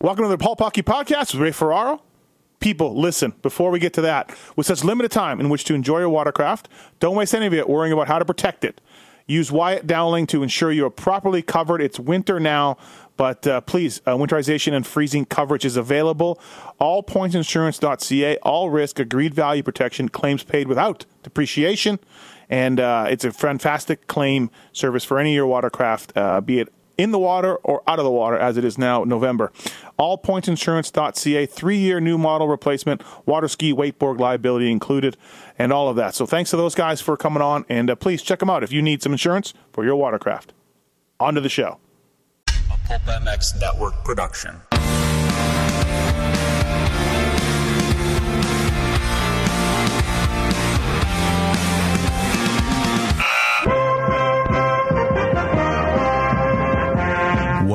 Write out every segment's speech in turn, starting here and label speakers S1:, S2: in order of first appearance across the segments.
S1: Welcome to the Pulp Hockey Podcast with Ray Ferraro. People, listen, before we get to that, with such limited time in which to enjoy your watercraft, don't waste any of it worrying about how to protect it. Use Wyatt Dowling to ensure you are properly covered. It's winter now, but uh, please, uh, winterization and freezing coverage is available. All Allpointsinsurance.ca, all risk, agreed value protection, claims paid without depreciation. And uh, it's a fantastic claim service for any of your watercraft, uh, be it in the water or out of the water as it is now November. Allpointsinsurance.ca, three year new model replacement, water ski, wakeboard liability included, and all of that. So thanks to those guys for coming on, and uh, please check them out if you need some insurance for your watercraft. On to the show.
S2: A Pulp MX Network production.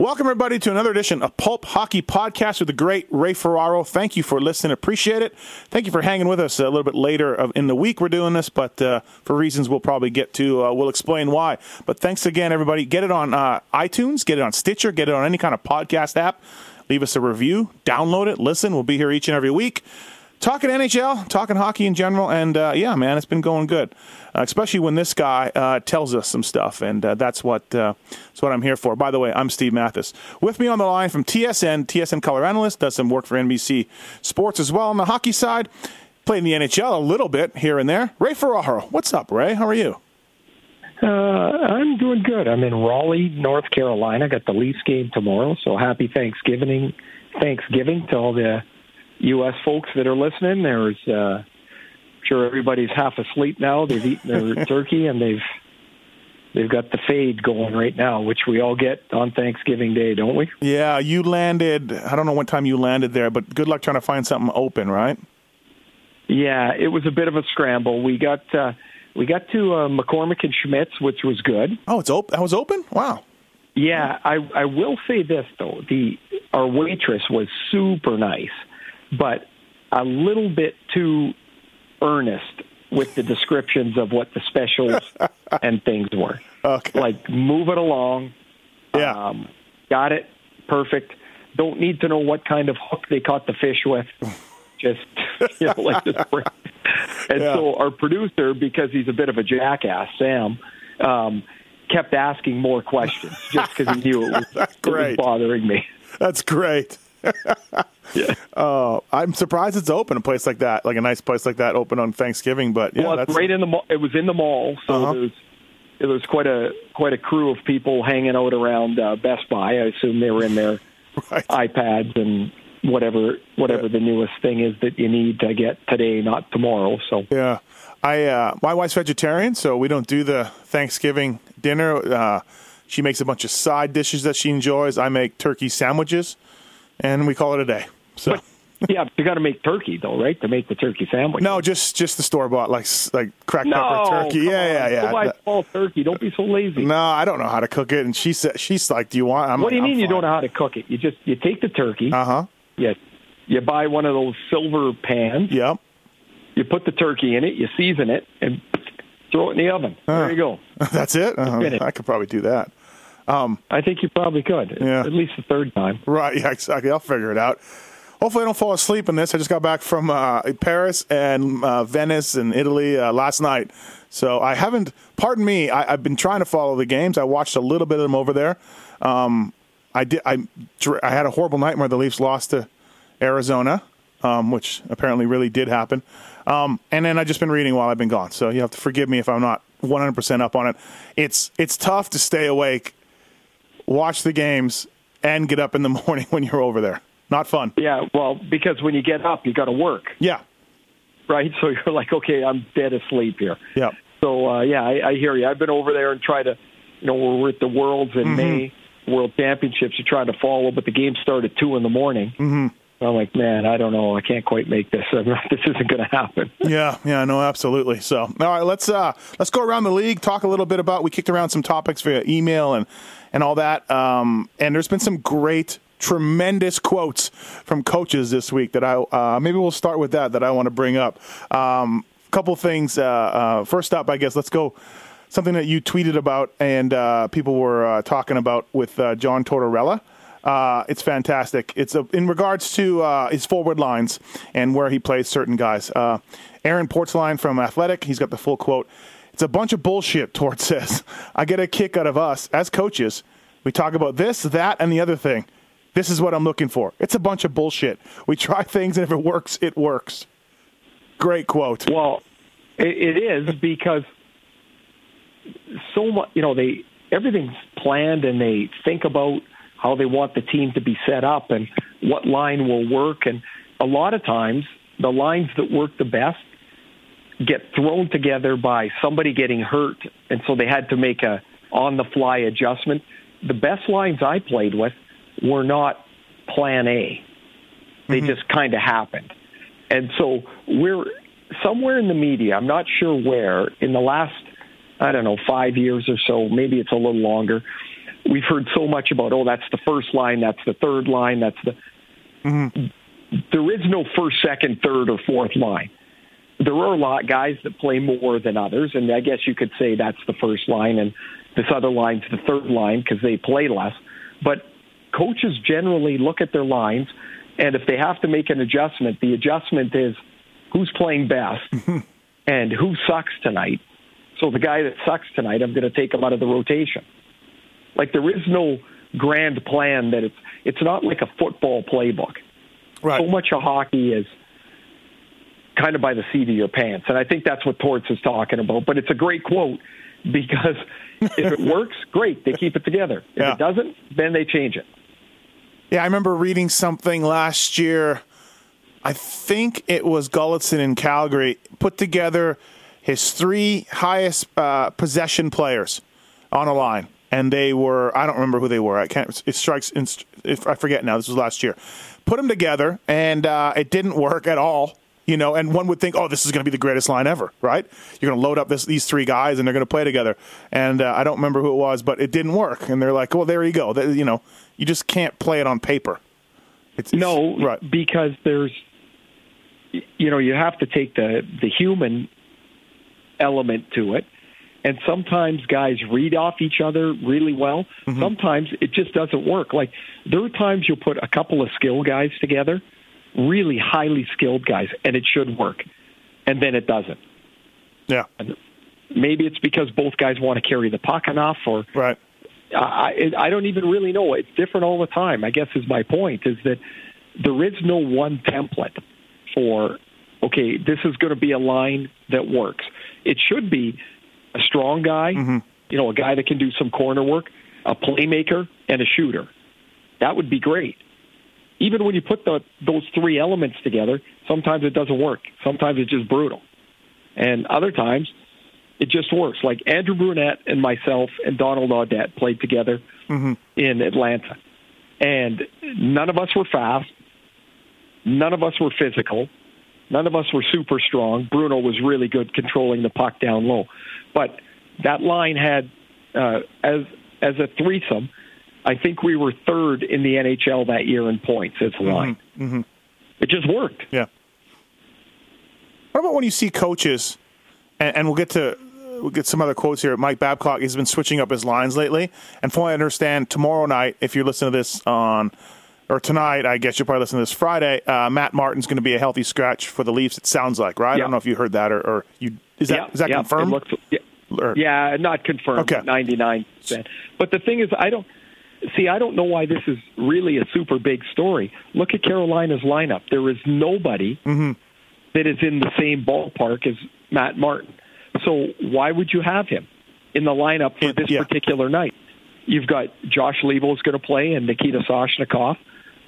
S1: Welcome, everybody, to another edition of Pulp Hockey Podcast with the great Ray Ferraro. Thank you for listening. Appreciate it. Thank you for hanging with us a little bit later in the week. We're doing this, but uh, for reasons we'll probably get to, uh, we'll explain why. But thanks again, everybody. Get it on uh, iTunes, get it on Stitcher, get it on any kind of podcast app. Leave us a review, download it, listen. We'll be here each and every week talking NHL, talking hockey in general, and uh, yeah, man, it's been going good. Uh, especially when this guy uh, tells us some stuff, and uh, that's what uh, that's what I'm here for. By the way, I'm Steve Mathis. With me on the line from TSN, TSN color analyst, does some work for NBC Sports as well on the hockey side. Played in the NHL a little bit here and there. Ray Ferraro, what's up, Ray? How are you?
S3: Uh, I'm doing good. I'm in Raleigh, North Carolina. Got the Leafs game tomorrow, so happy Thanksgiving! Thanksgiving to all the U.S. folks that are listening. There's, uh, I'm sure everybody's half asleep now. They've eaten their turkey and they've they've got the fade going right now, which we all get on Thanksgiving Day, don't we?
S1: Yeah, you landed. I don't know what time you landed there, but good luck trying to find something open, right?
S3: Yeah, it was a bit of a scramble. We got uh, we got to uh, McCormick and Schmick's, which was good.
S1: Oh, it's open. That was open. Wow.
S3: Yeah, I I will say this though the our waitress was super nice but a little bit too earnest with the descriptions of what the specials and things were.
S1: Okay.
S3: Like, move it along.
S1: Yeah.
S3: Um, got it. Perfect. Don't need to know what kind of hook they caught the fish with. Just, you know, like this. And
S1: Yeah.
S3: so our producer, because he's a bit of a jackass, Sam, um, kept asking more questions just because he knew it was, it was
S1: Great.
S3: bothering me.
S1: That's great.
S3: Yeah.
S1: Oh, I'm surprised it's open. A place like that, like a nice place like that, open on Thanksgiving. But yeah,
S3: well,
S1: that's
S3: right in the mall. It was in the mall, so
S1: Uh-huh.
S3: there was there was quite a quite a crew of people hanging out around uh, Best Buy. I assume they were in their
S1: right.
S3: iPads and whatever whatever the newest thing is that you need to get today, not tomorrow. So
S1: Yeah, I uh, my wife's vegetarian, so we don't do the Thanksgiving dinner. Uh, she makes a bunch of side dishes that she enjoys. I make turkey sandwiches, and we call it a day. So
S3: yeah, but you got to make turkey though, right? To make the turkey sandwich.
S1: no, just just the store bought like like cracked
S3: no,
S1: pepper turkey. Yeah, yeah,
S3: on.
S1: yeah.
S3: Go buy
S1: That-
S3: small turkey. Don't be so lazy.
S1: no, I don't know how to cook it, and she said she's like, "Do you want?" I'm
S3: what do you mean
S1: I'm
S3: you don't know how to cook it? You just you take the turkey.
S1: Uh huh.
S3: you you buy one of those silver pans.
S1: Yep.
S3: You put the turkey in it. You season it and throw it in the oven. There you go.
S1: That's it. Uh,
S3: Finish.
S1: I could probably do that.
S3: I think you probably could.
S1: Yeah.
S3: At least the third time.
S1: Right. Yeah. Exactly. I'll figure it out. Hopefully, I don't fall asleep in this. I just got back from uh, Paris and uh, Venice and Italy uh, last night, so I haven't. Pardon me. I, I've been trying to follow the games. I watched a little bit of them over there. Um, I did. I, I had a horrible nightmare. The Leafs lost to Arizona, um, which apparently really did happen. Um, and then I've just been reading while I've been gone. So you have to forgive me if I'm not 100 percent up on it. It's it's tough to stay awake, watch the games, and get up in the morning when you're over there. Not fun.
S3: Yeah, well, because when you get up, you got to work,
S1: Yeah.
S3: right? So you're like, okay, I'm dead asleep here.
S1: Yeah.
S3: So uh, yeah, I, I hear you. I've been over there and try to, you know, we're at the Worlds in May, World Championships. You try to follow, but the game started at two in the morning. Mm-hmm. I'm like, man, I don't know. I can't quite make this. this isn't going to happen.
S1: yeah, yeah, no, absolutely. So, all right, let's uh, let's go around the league, talk a little bit about. We kicked around some topics via email and and all that. Um, and there's been some great, tremendous quotes from coaches this week that I uh, maybe we'll start with that that I want to bring up. Um, a couple things. Uh, uh, first up, I guess let's go something that you tweeted about and uh, people were uh, talking about with uh, John Tortorella. Uh, it's fantastic. It's a, in regards to uh, his forward lines and where he plays certain guys. Uh, Aaron Portzline from Athletic, he's got the full quote. It's a bunch of bullshit, Tort says. I get a kick out of us as coaches. We talk about this, that, and the other thing. This is what I'm looking for. It's a bunch of bullshit. We try things, and if it works, it works. Great quote.
S3: Well, it, it is because so much, you know, they everything's planned and they think about how they want the team to be set up and what line will work. And a lot of times, the lines that work the best get thrown together by somebody getting hurt, and so they had to make a on-the-fly adjustment. The best lines I played with were not Plan A; they mm-hmm. just kind of happened. And so we're somewhere in the media. I'm not sure where in the last I don't know five years or so. Maybe it's a little longer we've heard so much about, oh, that's the first line, that's the third line, that's the. Mm-hmm. There is no first, second, third, or fourth line. There are a lot of guys that play more than others, and I guess you could say that's the first line, and this other line's the third line because they play less. But coaches generally look at their lines, and if they have to make an adjustment, the adjustment is who's playing best and who sucks tonight. So the guy that sucks tonight, I'm going to take him out of the rotation. Like there is no grand plan that it's it's not like a football playbook. Right. So much of hockey is kind of by the seat of your pants, and I think that's what Torts is talking about. But it's a great quote because if it works, great, they keep it together. If yeah. it doesn't, then they change it.
S1: Yeah, I remember reading something last year. I think it was Gulutzan in Calgary put together his three highest uh, possession players on a line and they were I don't remember who they were. I can't. It strikes. If I forget now. This was last year. Put them together, and uh, it didn't work at all. You know, and one would think, oh, this is going to be the greatest line ever, right? You're going to load up this, these three guys, and they're going to play together. And uh, I don't remember who it was, but it didn't work. And they're like, well, there you go. They, you know, you just can't play it on paper.
S3: It's, no, right. because there's, you know, you have to take the the human element to it and sometimes guys read off each other really well. Mm-hmm. Sometimes it just doesn't work. Like there are times you'll put a couple of skill guys together, really highly skilled guys, and it should work, and then it doesn't.
S1: Yeah.
S3: And maybe it's because both guys want to carry the puck enough, or
S1: right.
S3: I I don't even really know. It's different all the time. I guess is my point is that there is no one template for okay, this is going to be a line that works. It should be a strong guy, mm-hmm. you know, a guy that can do some corner work, a playmaker, and a shooter. That would be great. Even when you put the, those three elements together, sometimes it doesn't work. Sometimes it's just brutal. And other times, it just works. Like Andrew Brunette and myself and Donald Audette played together mm-hmm. in Atlanta. And none of us were fast. None of us were physical. None of us were super strong. Bruno was really good controlling the puck down low. But that line had, uh, as as a threesome, I think we were third in the NHL that year in points as a line. Mm-hmm. Mm-hmm. It just worked.
S1: Yeah. What about when you see coaches, and, and we'll get to we'll get some other quotes here. Mike Babcock has been switching up his lines lately, and from what I understand, tomorrow night, if you're listening to this on or tonight, I guess you'll probably listen to this Friday. Uh, Matt Martin's going to be a healthy scratch for the Leafs. It sounds like, right? I don't know if you heard that or, or you is that
S3: yeah,
S1: is that
S3: yeah,
S1: confirmed?
S3: Looks, yeah, yeah, not confirmed.
S1: Okay.
S3: ninety nine percent. But the thing is, I don't see. I don't know why this is really a super big story. Look at Carolina's lineup. There is nobody mm-hmm. that is in the same ballpark as Matt Martin. So why would you have him in the lineup for this yeah. particular night? You've got Josh Leivo is going to play and Nikita Soshnikov,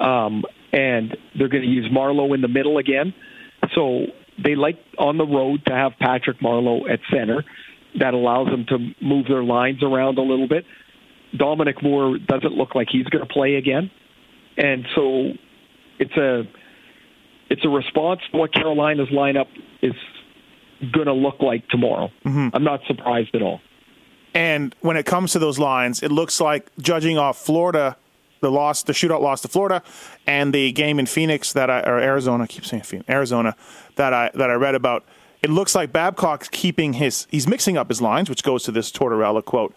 S3: um, and they're going to use Marleau in the middle again. So they like on the road to have Patrick Marleau at center. That allows them to move their lines around a little bit. Dominic Moore doesn't look like he's going to play again, and so it's a it's a response to what Carolina's lineup is going to look like tomorrow.
S1: Mm-hmm.
S3: I'm not surprised at all.
S1: And when it comes to those lines, it looks like judging off Florida, the loss, the shootout loss to Florida, and the game in Phoenix that I or Arizona, I keep saying Phoenix, Arizona that I that I read about. It looks like Babcock's keeping his he's mixing up his lines, which goes to this Tortorella quote.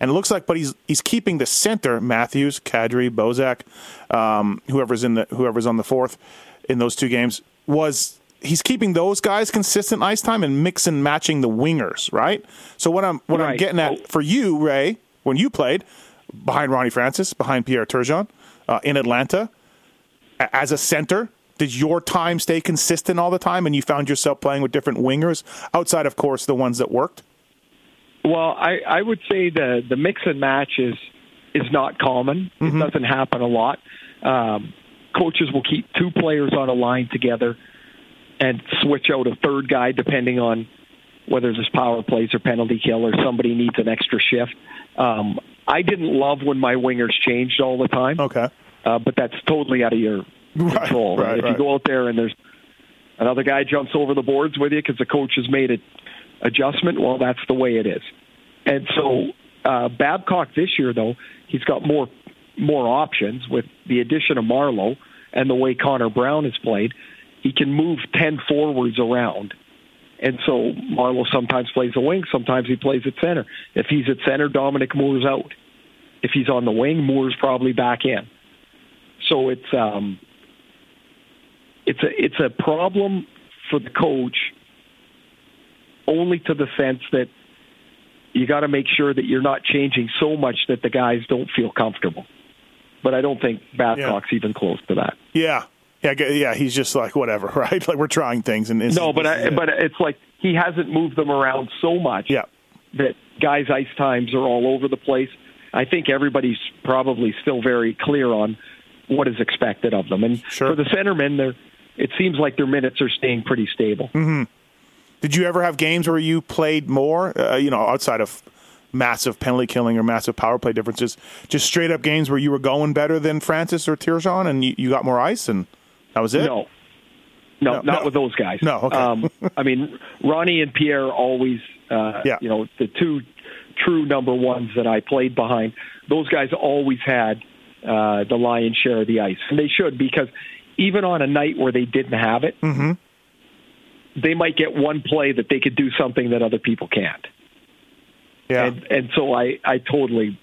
S1: And it looks like, but he's he's keeping the center Matthews, Kadri, Bozak, um, whoever's in the whoever's on the fourth in those two games was he's keeping those guys consistent ice time and mix and matching the wingers, right? So what I'm what I'm getting at for you, Ray, when you played behind Ronnie Francis, behind Pierre Turgeon, uh, in Atlanta, as a center, did your time stay consistent all the time, and you found yourself playing with different wingers outside, of course, the ones that worked?
S3: Well, I, I would say the the mix and match is is not common. It doesn't happen a lot. Um, coaches will keep two players on a line together and switch out a third guy depending on whether there's power plays or penalty kill or somebody needs an extra shift. Um, I didn't love when my wingers changed all the time,
S1: Okay,
S3: uh, but that's totally out of your
S1: Right,
S3: control.
S1: right,
S3: if
S1: right.
S3: you go out there and there's another guy jumps over the boards with you because the coach has made an adjustment, well, that's the way it is. And so uh, Babcock this year, though, he's got more more options with the addition of Marleau and the way Connor Brown has played. He can move ten forwards around. And so Marleau sometimes plays a wing, sometimes he plays at center. If he's at center, Dominic Moore's out. If he's on the wing, Moore's probably back in. So it's um, it's a it's a problem for the coach only to the sense that you got to make sure that you're not changing so much that the guys don't feel comfortable. But I don't think Babcock's even close to that.
S1: yeah, yeah, yeah. He's just like whatever, right? Like we're trying things, and
S3: No, but I, but it's like he hasn't moved them around so much
S1: yeah,
S3: that guys' ice times are all over the place. I think everybody's probably still very clear on what is expected of them. And
S1: Sure.
S3: for the centermen, they're, it seems like their minutes are staying pretty stable. Mm-hmm.
S1: Did you ever have games where you played more? Uh, you know, outside of massive penalty killing or massive power play differences, just straight up games where you were going better than Francis or Turgeon, and you, you got more ice, and that was it.
S3: No. No,
S1: No,
S3: not
S1: no.
S3: with those guys.
S1: No, okay.
S3: um, I mean, Ronnie and Pierre always, uh,
S1: Yeah.
S3: you know, the two true number ones that I played behind. Those guys always had uh, the lion's share of the ice, and they should because even on a night where they didn't have it,
S1: Mm-hmm.
S3: They might get one play that they could do something that other people can't.
S1: Yeah,
S3: And and so I I totally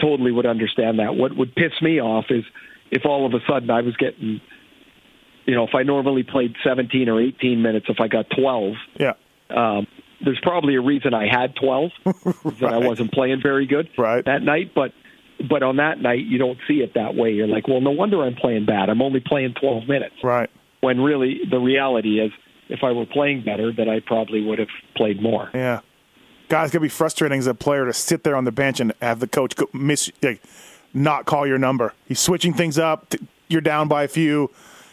S3: totally would understand that. What would piss me off is if all of a sudden I was getting you know, if I normally played 17 or 18 minutes, if I got 12,
S1: yeah,
S3: um, there's probably a reason I had 12 that I wasn't playing very good
S1: Right.
S3: that night. But but on that night, you don't see it that way. You're like, well, no wonder I'm playing bad. I'm only playing 12 minutes.
S1: right.
S3: When really the reality is, if I were playing better, that I probably would have played more.
S1: Yeah, guys, it's gonna be frustrating as a player to sit there on the bench and have the coach go miss, like, not call your number. He's switching things up. You're down by a few.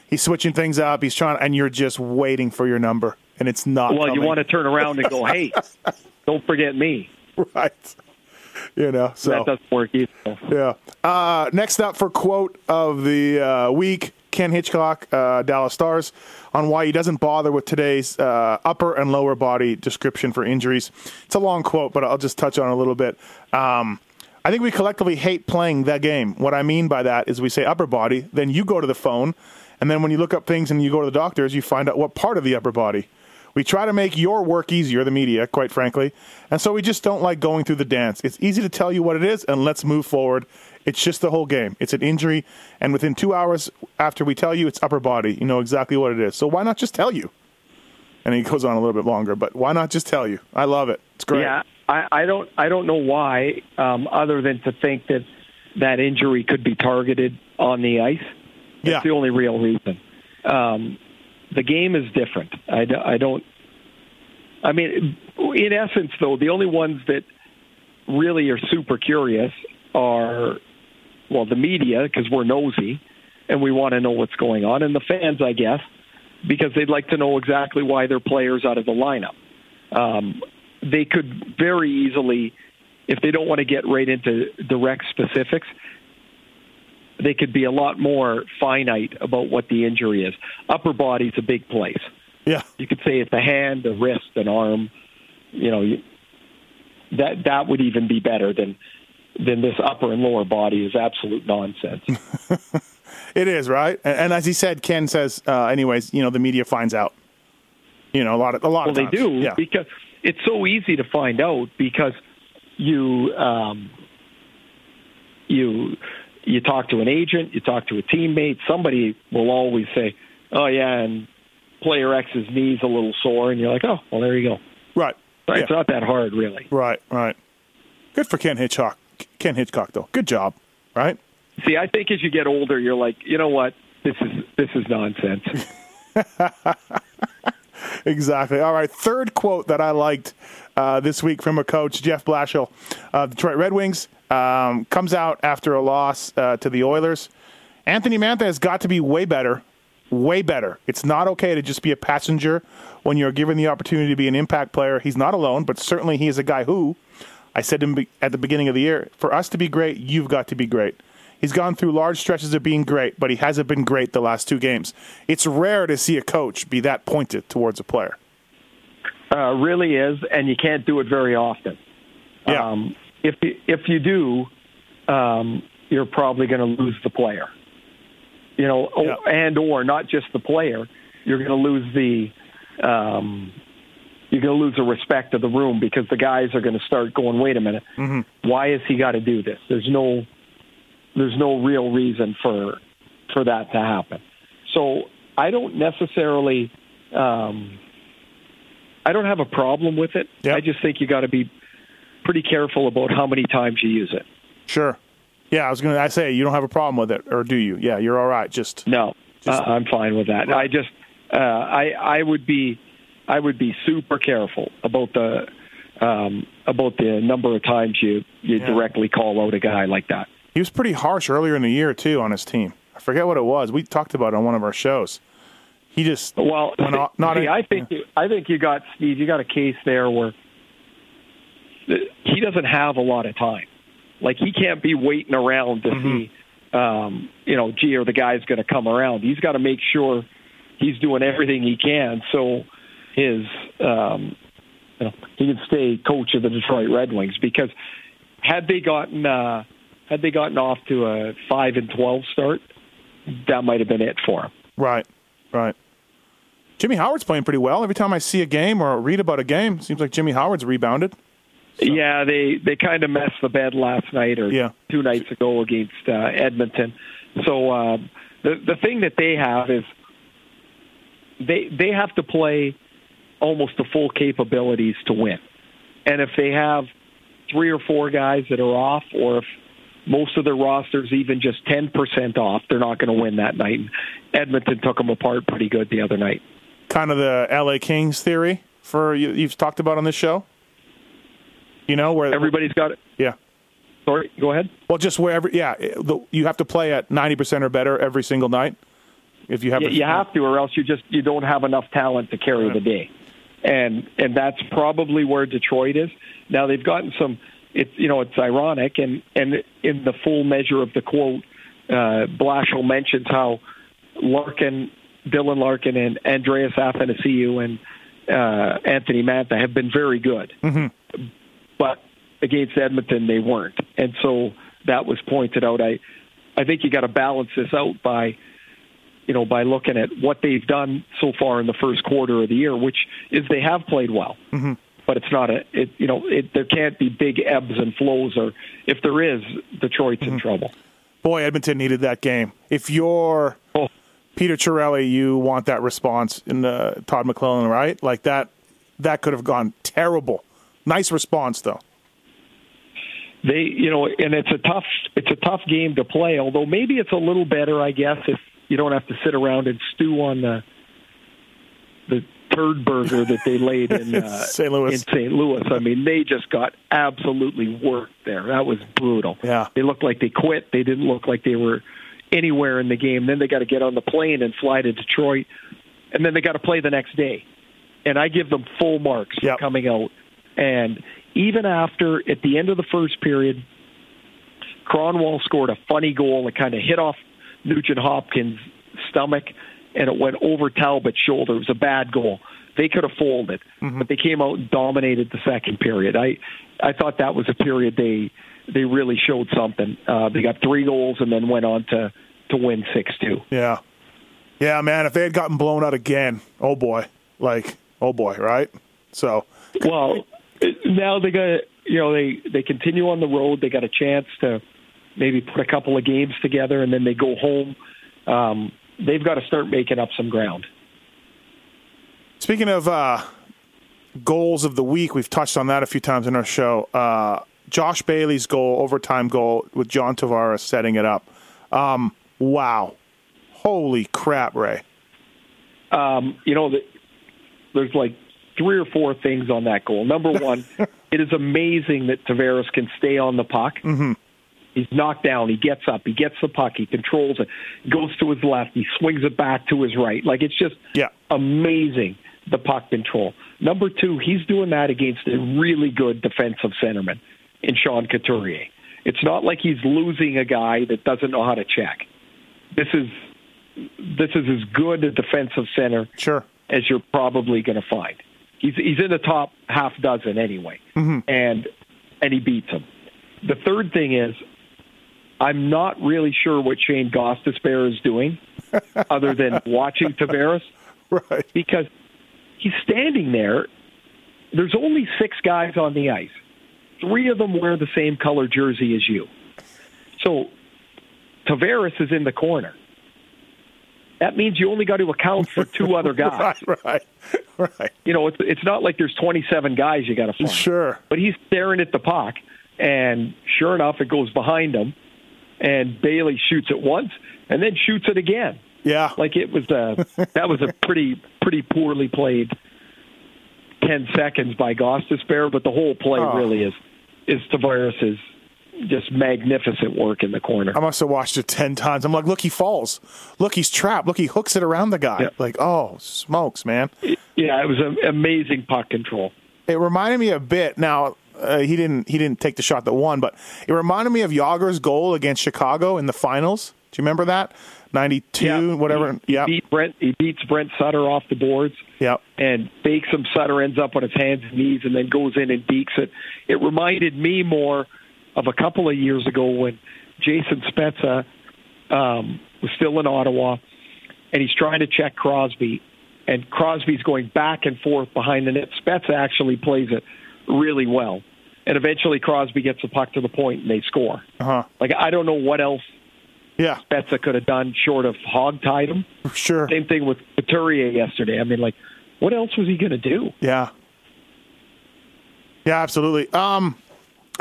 S1: He's switching things up. He's trying, and you're just waiting for your number, and it's not.
S3: Well, you want to turn around and go, hey, don't forget me.
S1: right? You know, so
S3: That doesn't work either.
S1: Yeah. Uh, next up for quote of the uh, week, Ken Hitchcock, uh, Dallas Stars, on why he doesn't bother with today's uh, upper and lower body description for injuries. It's a long quote, but I'll just touch on a little bit. Um, I think we collectively hate playing that game. What I mean by that is we say upper body, then you go to the phone, and then when you look up things and you go to the doctors, you find out what part of the upper body. We try to make your work easier, the media, quite frankly. And so we just don't like going through the dance. It's easy to tell you what it is, and let's move forward. It's just the whole game. It's an injury, and within two hours after we tell you it's upper body, you know exactly what it is. So why not just tell you? And he goes on a little bit longer, but why not just tell you? I love it. It's great.
S3: Yeah, I, I don't. I don't know why, um, other than to think that that injury could be targeted on the ice. That's
S1: Yeah.
S3: the only real reason. Um, the game is different. I, I don't. I mean, in essence, though, the only ones that really are super curious are, well, the media because we're nosy and we want to know what's going on, and the fans, I guess, because they'd like to know exactly why their players out of the lineup. Um, they could very easily, if they don't want to get right into direct specifics, they could be a lot more finite about what the injury is. Upper body's a big place.
S1: Yeah.
S3: You could say it's a hand, a wrist, an arm. You know, you, that that would even be better than than this upper and lower body is absolute nonsense.
S1: It is right, and, and as he said, Ken says, uh, anyways, you know, the media finds out. You know, a lot of a lot
S3: well,
S1: of
S3: they do
S1: Yeah.
S3: because it's so easy to find out because you um, you you talk to an agent, you talk to a teammate, somebody will always say, "Oh yeah," and player X's knee's a little sore, and you're like, "Oh, well, there you go."
S1: Right.
S3: Right?
S1: Yeah.
S3: It's not that hard, really.
S1: Right. Right. Good for Ken Hitchcock. Ken Hitchcock, though. Good job. Right.
S3: See, I think as you get older, you're like, you know what? This is this is nonsense.
S1: Exactly. All right. Third quote that I liked uh, this week from a coach, Jeff Blashill, uh, Detroit Red Wings, um, comes out after a loss uh, to the Oilers. Anthony Mantha has got to be way better, way better. It's not okay to just be a passenger when you're given the opportunity to be an impact player. He's not alone, but certainly he is a guy who, I said to him at the beginning of the year, for us to be great, you've got to be great. He's gone through large stretches of being great, but he hasn't been great the last two games. It's rare to see a coach be that pointed towards a player.
S3: uh, really is, and you can't do it very often.
S1: Yeah.
S3: Um, if you, if you do, um, you're probably going to lose the player. You know,
S1: Yeah.
S3: and or not just the player, you're going to lose the um, you're going to lose the respect of the room because the guys are going to start going, wait a minute, why has he got to do this? There's no there's no real reason for for that to happen. So I don't necessarily. Um, I don't have a problem with it.
S1: Yep.
S3: I just think you got to be pretty careful about how many times you use it.
S1: Sure. Yeah, I was going to I say you don't have a problem with it, or do you? Yeah, you're all right. Just
S3: No,
S1: Just-
S3: uh, I'm fine with that. I just, uh, I, I would be, I would be super careful about the, um, about the number of times you you
S1: Yeah.
S3: directly call out a guy like that.
S1: he was pretty harsh earlier in the year too on his team. I forget what it was. We talked about it on one of our shows. He just
S3: Well,
S1: went off- not
S3: see, I think you, I think you got Steve. You got a case there where he doesn't have a lot of time. Like he can't be waiting around to
S1: Mm-hmm.
S3: see, um, you know, gee, or the guy's going to come around? He's got to make sure he's doing everything he can so his, um, you know, he can stay coach of the Detroit Red Wings. Because had they gotten uh, had they gotten off to a five and twelve start, that might have been it for him.
S1: right, right. Jimmy Howard's playing pretty well. Every time I see a game or read about a game, it seems like Jimmy Howard's rebounded.
S3: Yeah, they they kind of messed the bed last night or
S1: Yeah.
S3: two nights ago against uh, Edmonton. So um, the the thing that they have is they they have to play almost to full capabilities to win. And if they have three or four guys that are off, or if most of their rosters even just ten percent off, they're not going to win that night. And Edmonton took them apart pretty good the other night.
S1: Kind of the LA Kings theory for you, you've talked about on this show. You know where
S3: Everybody's got it.
S1: Yeah.
S3: Sorry, go ahead.
S1: Well, just wherever. Yeah, the, you have to play at ninety percent or better every single night. If you have,
S3: you,
S1: to,
S3: you have to, or else you just you don't have enough talent to carry the day, and and that's probably where Detroit is now. They've gotten some. It's you know it's ironic, and and in the full measure of the quote, uh, Blashill mentions how Larkin, Dylan Larkin, and Andreas Athanasiou and uh, Anthony Mantha have been very good, but against Edmonton they weren't, and so that was pointed out. I I think you got to balance this out by you know, by looking at what they've done so far in the first quarter of the year, which is they have played well. Mm-hmm. But it's not a, it, you know, it, there can't be big ebbs and flows, or if there is, Detroit's in trouble.
S1: boy, Edmonton needed that game. If you're
S3: Oh.
S1: Peter Chiarelli, you want that response in the Todd McLellan, right? Like that, that could have gone terrible. Nice response though.
S3: They, you know, and it's a tough, it's a tough game to play. Although maybe it's a little better, I guess, if you don't have to sit around and stew on the the turd burger that they laid in uh,
S1: St. Louis.
S3: in St. Louis. I mean, they just got absolutely worked there. That was brutal.
S1: Yeah.
S3: They looked like they quit. They didn't look like they were anywhere in the game. Then they got to get on the plane and fly to Detroit, and then they got to play the next day. And I give them full marks for coming out. And even after, at the end of the first period, Kronwall scored a funny goal that kind of hit off Nugent Hopkins' stomach, and it went over Talbot's shoulder. It was a bad goal. They could have folded, mm-hmm. but they came out and dominated the second period. I I thought that was a period they they really showed something. Uh, they got three goals and then went on to to win six two.
S1: Yeah, yeah, man. If they had gotten blown out again, oh boy, like oh boy, right? So
S3: well, now they got you know they they continue on the road. They got a chance to maybe put a couple of games together, and then they go home. Um, they've got to start making up some ground.
S1: Speaking of uh, goals of the week, we've touched on that a few times in our show. Uh, Josh Bailey's goal, overtime goal with John Tavares setting it up. Um, wow. Holy crap, Ray.
S3: Um, you know, there's like three or four things on that goal. Number one, it is amazing that Tavares can stay on the puck.
S1: Mm-hmm.
S3: He's knocked down. He gets up. He gets the puck. He controls it. Goes to his left. He swings it back to his right. Like it's just
S1: yeah.
S3: amazing the puck control. Number two, he's doing that against a really good defensive centerman in Sean Couturier. It's not like he's losing a guy that doesn't know how to check. This is this is as good a defensive center
S1: sure.
S3: as you're probably going to find. He's he's in the top half dozen anyway,
S1: mm-hmm.
S3: and and he beats him. The third thing is, I'm not really sure what Shane Goss Gostisbehere is doing, other than watching Tavares,
S1: right?
S3: Because he's standing there. There's only six guys on the ice. Three of them wear the same color jersey as you. So Tavares is in the corner. That means you only got to account for two other guys.
S1: right, right, right.
S3: You know, it's it's not like there's 27 guys you got to find.
S1: Sure.
S3: But he's staring at the puck, and sure enough, it goes behind him, and Bailey shoots it once, and then shoots it again.
S1: Yeah.
S3: Like it was a that was a pretty pretty poorly played 10 seconds by Gostisbehere, but the whole play oh. really is is Tavares's just magnificent work in the corner.
S1: I must have watched it ten times. I'm like, look, he falls. Look, he's trapped. Look, he hooks it around the guy. Like, oh, smokes, man.
S3: Yeah, it was an amazing puck control.
S1: It reminded me a bit. Now uh, he didn't he didn't take the shot that won, but it reminded me of Jagr's goal against Chicago in the finals. Do you remember that? 92,
S3: yeah,
S1: whatever.
S3: Yeah. he beat Brent. He beats Brent Sutter off the boards.
S1: Yep.
S3: And fakes him. Sutter ends up on his hands and knees, and then goes in and beaks it. It reminded me more of a couple of years ago when Jason Spezza um, was still in Ottawa, and he's trying to check Crosby, and Crosby's going back and forth behind the net. Spezza actually plays it really well, and eventually Crosby gets the puck to the point and they score.
S1: Uh-huh.
S3: Like I don't know what else
S1: yeah.
S3: Spezza could have done short of hog tied him.
S1: Sure.
S3: Same thing with Couturier yesterday. I mean, like, what else was he going to do?
S1: Yeah. Yeah, absolutely. Um,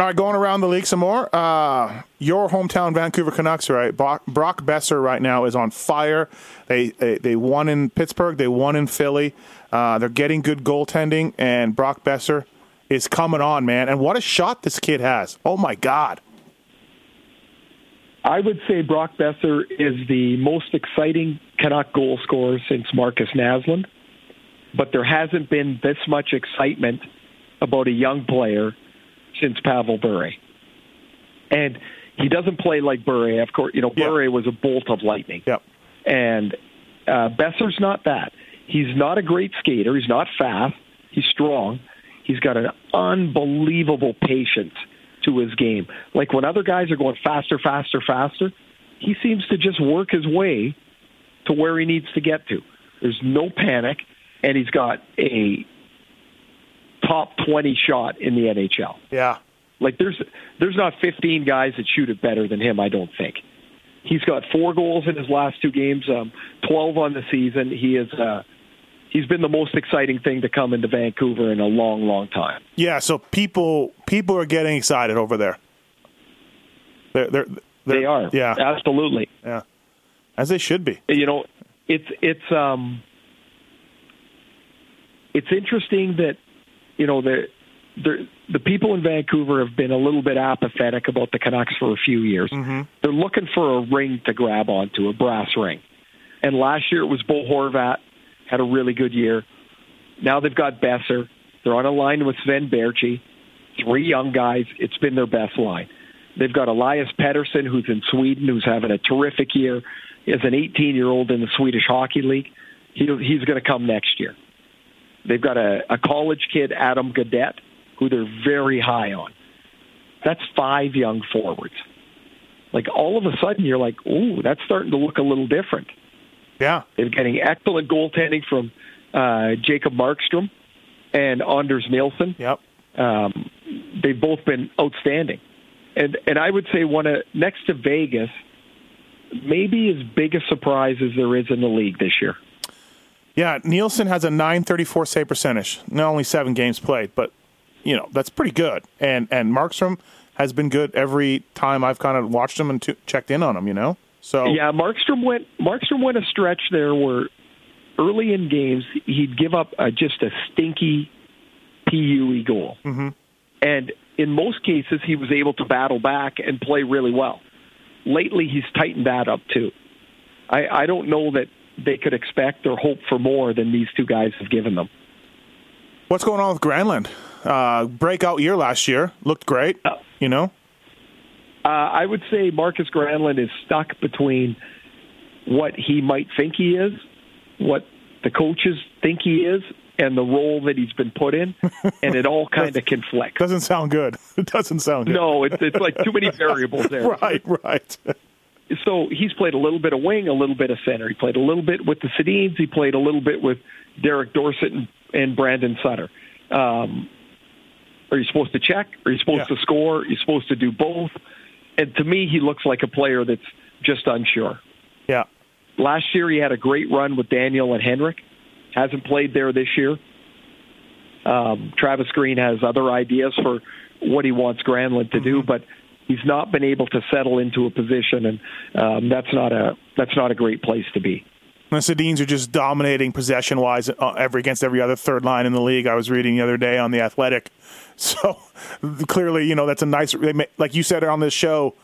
S1: all right, going around the league some more. Uh, your hometown Vancouver Canucks, right? Brock, Boeser right now is on fire. They, they, they won in Pittsburgh. They won in Philly. Uh, they're getting good goaltending, and Brock Boeser is coming on, man. And what a shot this kid has! Oh my God.
S3: I would say Brock Boeser is the most exciting Canuck goal scorer since Markus Naslund, but there hasn't been this much excitement about a young player since Pavel Bure. And he doesn't play like Bure. Of course, you know, Bure yeah. was a bolt of lightning.
S1: Yep.
S3: And uh, Boeser's not that. He's not a great skater. He's not fast. He's strong. He's got an unbelievable patience to his game. Like when other guys are going faster, faster, faster, he seems to just work his way to where he needs to get to. There's no panic, and he's got a top 20 shot in the NHL.
S1: Yeah.
S3: Like there's there's not 15 guys that shoot it better than him, I don't think. He's got four goals in his last two games, um, 12 on the season. He is uh, he's been the most exciting thing to come into Vancouver in a long, long time.
S1: Yeah, so people people are getting excited over there. They're, they're, they're,
S3: they are.
S1: Yeah,
S3: absolutely.
S1: Yeah, as they should be.
S3: You know, it's it's um, it's interesting that you know the the the people in Vancouver have been a little bit apathetic about the Canucks for a few years.
S1: Mm-hmm.
S3: They're looking for a ring to grab onto, a brass ring. And last year it was Bo Horvat had a really good year. Now they've got Boeser. They're on a line with Sven Baertschi. Three young guys. It's been their best line. They've got Elias Pettersson, who's in Sweden, who's having a terrific year. Is an 18 year old in the Swedish Hockey League. He, he's going to come next year. They've got a, a college kid, Adam Gaudette, who they're very high on. That's five young forwards. Like all of a sudden, you're like, ooh, that's starting to look a little different.
S1: Yeah.
S3: They're getting excellent goaltending from uh, Jacob Markstrom and Anders Nilsson.
S1: Yep.
S3: Um, they've both been outstanding, and and I would say one of next to Vegas, maybe as big a surprise as there is in the league this year.
S1: Yeah, Nilsson has a 934 save percentage. Not only seven games played, but you know that's pretty good. And and Markstrom has been good every time I've kind of watched him and t- checked in on him. You know, so
S3: yeah, Markstrom went Markstrom went a stretch there where early in games he'd give up a, just a stinky PUE goal,
S1: mm-hmm.
S3: and in most cases he was able to battle back and play really well. Lately, he's tightened that up too. I, I don't know that they could expect or hope for more than these two guys have given them.
S1: What's going on with Granlund? Uh, breakout year last year, looked great.
S3: Uh,
S1: you know,
S3: uh, I would say Markus Granlund is stuck between what he might think he is, what the coaches think he is, and the role that he's been put in, and it all kind of conflicts.
S1: Doesn't sound good. It doesn't sound good.
S3: No, it's it's like too many variables there.
S1: right, right.
S3: So he's played a little bit of wing, a little bit of center. He played a little bit with the Sedins. He played a little bit with Derek Dorsett and, and Brandon Sutter. Um, are you supposed to check? Are you supposed
S1: Yeah.
S3: to score? Are you supposed to do both? And to me, he looks like a player that's just unsure.
S1: Yeah.
S3: Last year, he had a great run with Daniel and Henrik. Hasn't played there this year. Um, Travis Green has other ideas for what he wants Granlund to do, but he's not been able to settle into a position, and um, that's not a that's not a great place to be.
S1: The Sedins are just dominating possession wise uh, every against every other third line in the league. I was reading the other day on the Athletic. So clearly, you know that's a nice. Like you said on this show,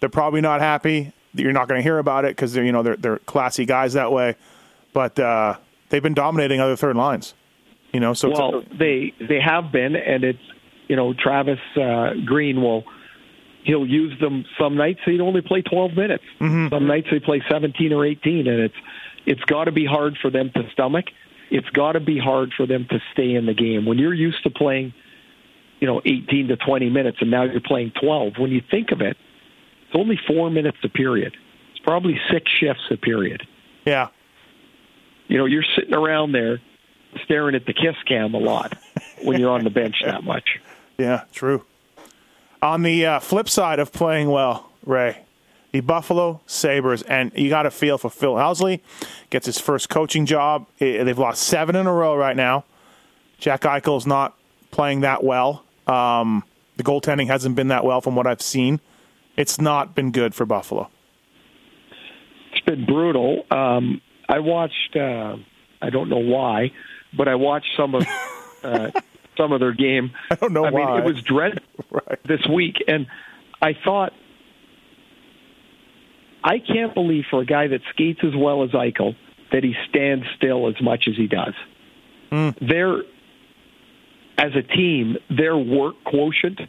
S1: they're probably not happy. You're not going to hear about it because they're you know they're they're classy guys that way. But uh, they've been dominating other third lines. You know, so it's a-
S3: Well, they they have been, and it's you know Travis uh, Green will he'll use them some nights he'd only play 12 minutes. Mm-hmm. Some nights they play 17 or 18, and it's it's got to be hard for them to stomach. It's got to be hard for them to stay in the game when you're used to playing, you know, 18 to 20 minutes, and now you're playing 12. When you think of it, it's only four minutes a period. It's probably six shifts a period.
S1: yeah.
S3: You know, you're sitting around there staring at the kiss cam a lot when you're on the bench that much.
S1: Yeah, true. On the uh, flip side of playing well, Ray, the Buffalo Sabres, and you got to feel for Phil Housley, gets his first coaching job. They've lost seven in a row right now. Jack Eichel's not playing that well. Um, the goaltending hasn't been that well from what I've seen. It's not been good for Buffalo.
S3: It's been brutal. Um, I watched. Uh, I don't know why, but I watched some of uh, some of their game.
S1: I don't know
S3: I
S1: why.
S3: mean, it was dreadful
S1: Right.
S3: this week, and I thought, I can't believe for a guy that skates as well as Eichel that he stands still as much as he does. Hmm. Their as a team, their work quotient,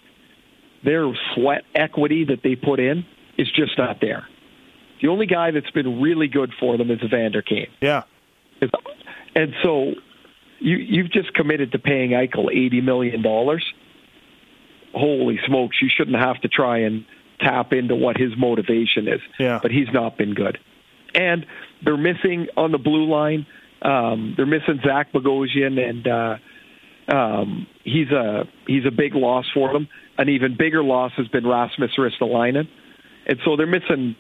S3: their sweat equity that they put in is just not there. The only guy that's been really good for them is Evander Kane.
S1: Yeah.
S3: And so you you've just committed to paying Eichel eighty million dollars. Holy smokes, you shouldn't have to try and tap into what his motivation is.
S1: Yeah.
S3: But he's not been good. And they're missing on the blue line, um, they're missing Zach Bogosian and uh um he's a he's a big loss for them. An even bigger loss has been Rasmus Ristolainen. And so they're missing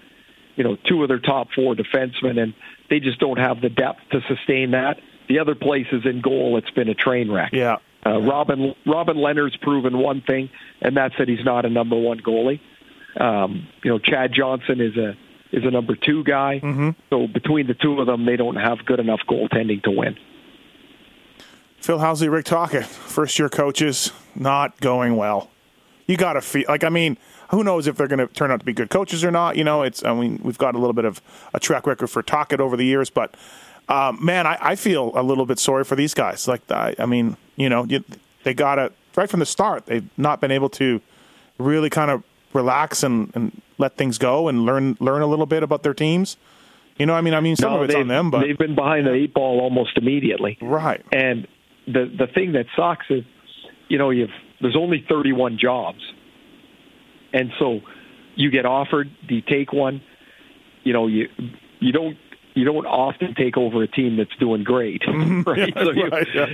S3: you know, two of their top four defensemen, and they just don't have the depth to sustain that. The other places in goal, it's been a train wreck.
S1: Yeah.
S3: Uh, Robin Robin Lehner's proven one thing, and that's that he's not a number one goalie. Um, you know, Chad Johnson is a is a number two guy.
S1: Mm-hmm.
S3: So between the two of them, they don't have good enough goaltending to win.
S1: Phil Housley, Rick Tocchet, first year coaches, not going well. You got to feel like I mean, who knows if they're going to turn out to be good coaches or not? You know, it's I mean we've got a little bit of a track record for Tocchet over the years, but um, man, I, I feel a little bit sorry for these guys. Like I, I mean, you know, you, they got to right from the start. They've not been able to really kind of relax and, and let things go and learn learn a little bit about their teams? You know, I mean, I mean, some
S3: no,
S1: of it's on them, but
S3: they've been behind the eight ball almost immediately.
S1: right,
S3: And the the thing that sucks is, you know, you've there's only 31 jobs, and so you get offered. You take one? You know, you you don't you don't often take over a team that's doing great, right?
S1: Yeah,
S3: so, you-
S1: right, yeah.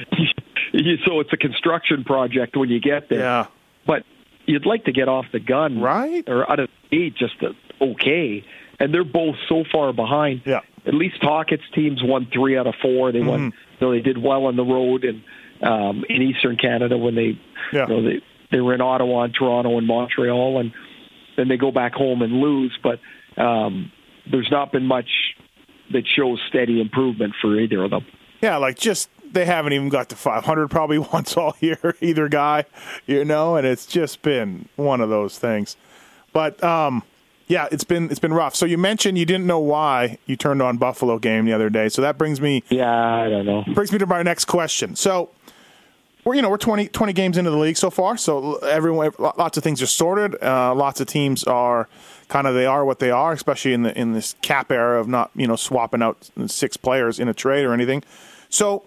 S3: you- so it's a construction project when you get there.
S1: yeah,
S3: But you'd like to get off the gun,
S1: Right.
S3: Or out of the gate, just to, okay. And they're both so far behind.
S1: Yeah.
S3: At least Tocchet's teams won three out of four. They won.
S1: Mm-hmm.
S3: You know, they did well on the road and um, in Eastern Canada when they,
S1: Yeah.
S3: you know, they they were in Ottawa and Toronto and Montreal, and then they go back home and lose. But um, there's not been much that shows steady improvement for either of them.
S1: yeah. Like just they haven't even got to 500 probably once all year either guy, you know, and it's just been one of those things. But um, yeah, it's been it's been rough. So you mentioned you didn't know why you turned on Buffalo game the other day. So that brings me
S3: Yeah, I don't know.
S1: brings me to my next question. So we're you know we're 20, 20 games into the league so far. So everyone, lots of things are sorted. Uh, lots of teams are kind of they are what they are, especially in the in this cap era of not you know swapping out six players in a trade or anything. So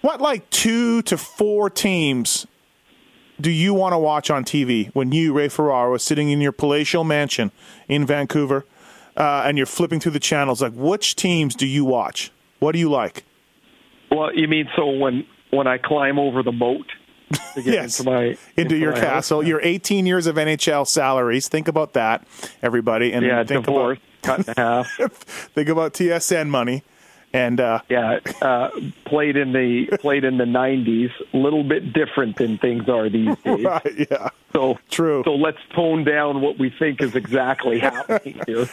S1: what like two to four teams do you want to watch on TV when you Ray Ferraro is sitting in your palatial mansion in Vancouver uh, and you're flipping through the channels? Like which teams do you watch? What do you like?
S3: Well, you mean so when when I climb over the moat to get
S1: Yes.
S3: into my
S1: into your
S3: my house?
S1: castle. Your 18 years of NHL salaries. Think about that, everybody, and
S3: Yeah,
S1: think
S3: divorce, cut in half.
S1: think about TSN money, and uh,
S3: Yeah, uh, played in the played in the '90s. A little bit different than things are these days.
S1: right, yeah,
S3: So
S1: True.
S3: So let's tone down what we think is exactly happening here.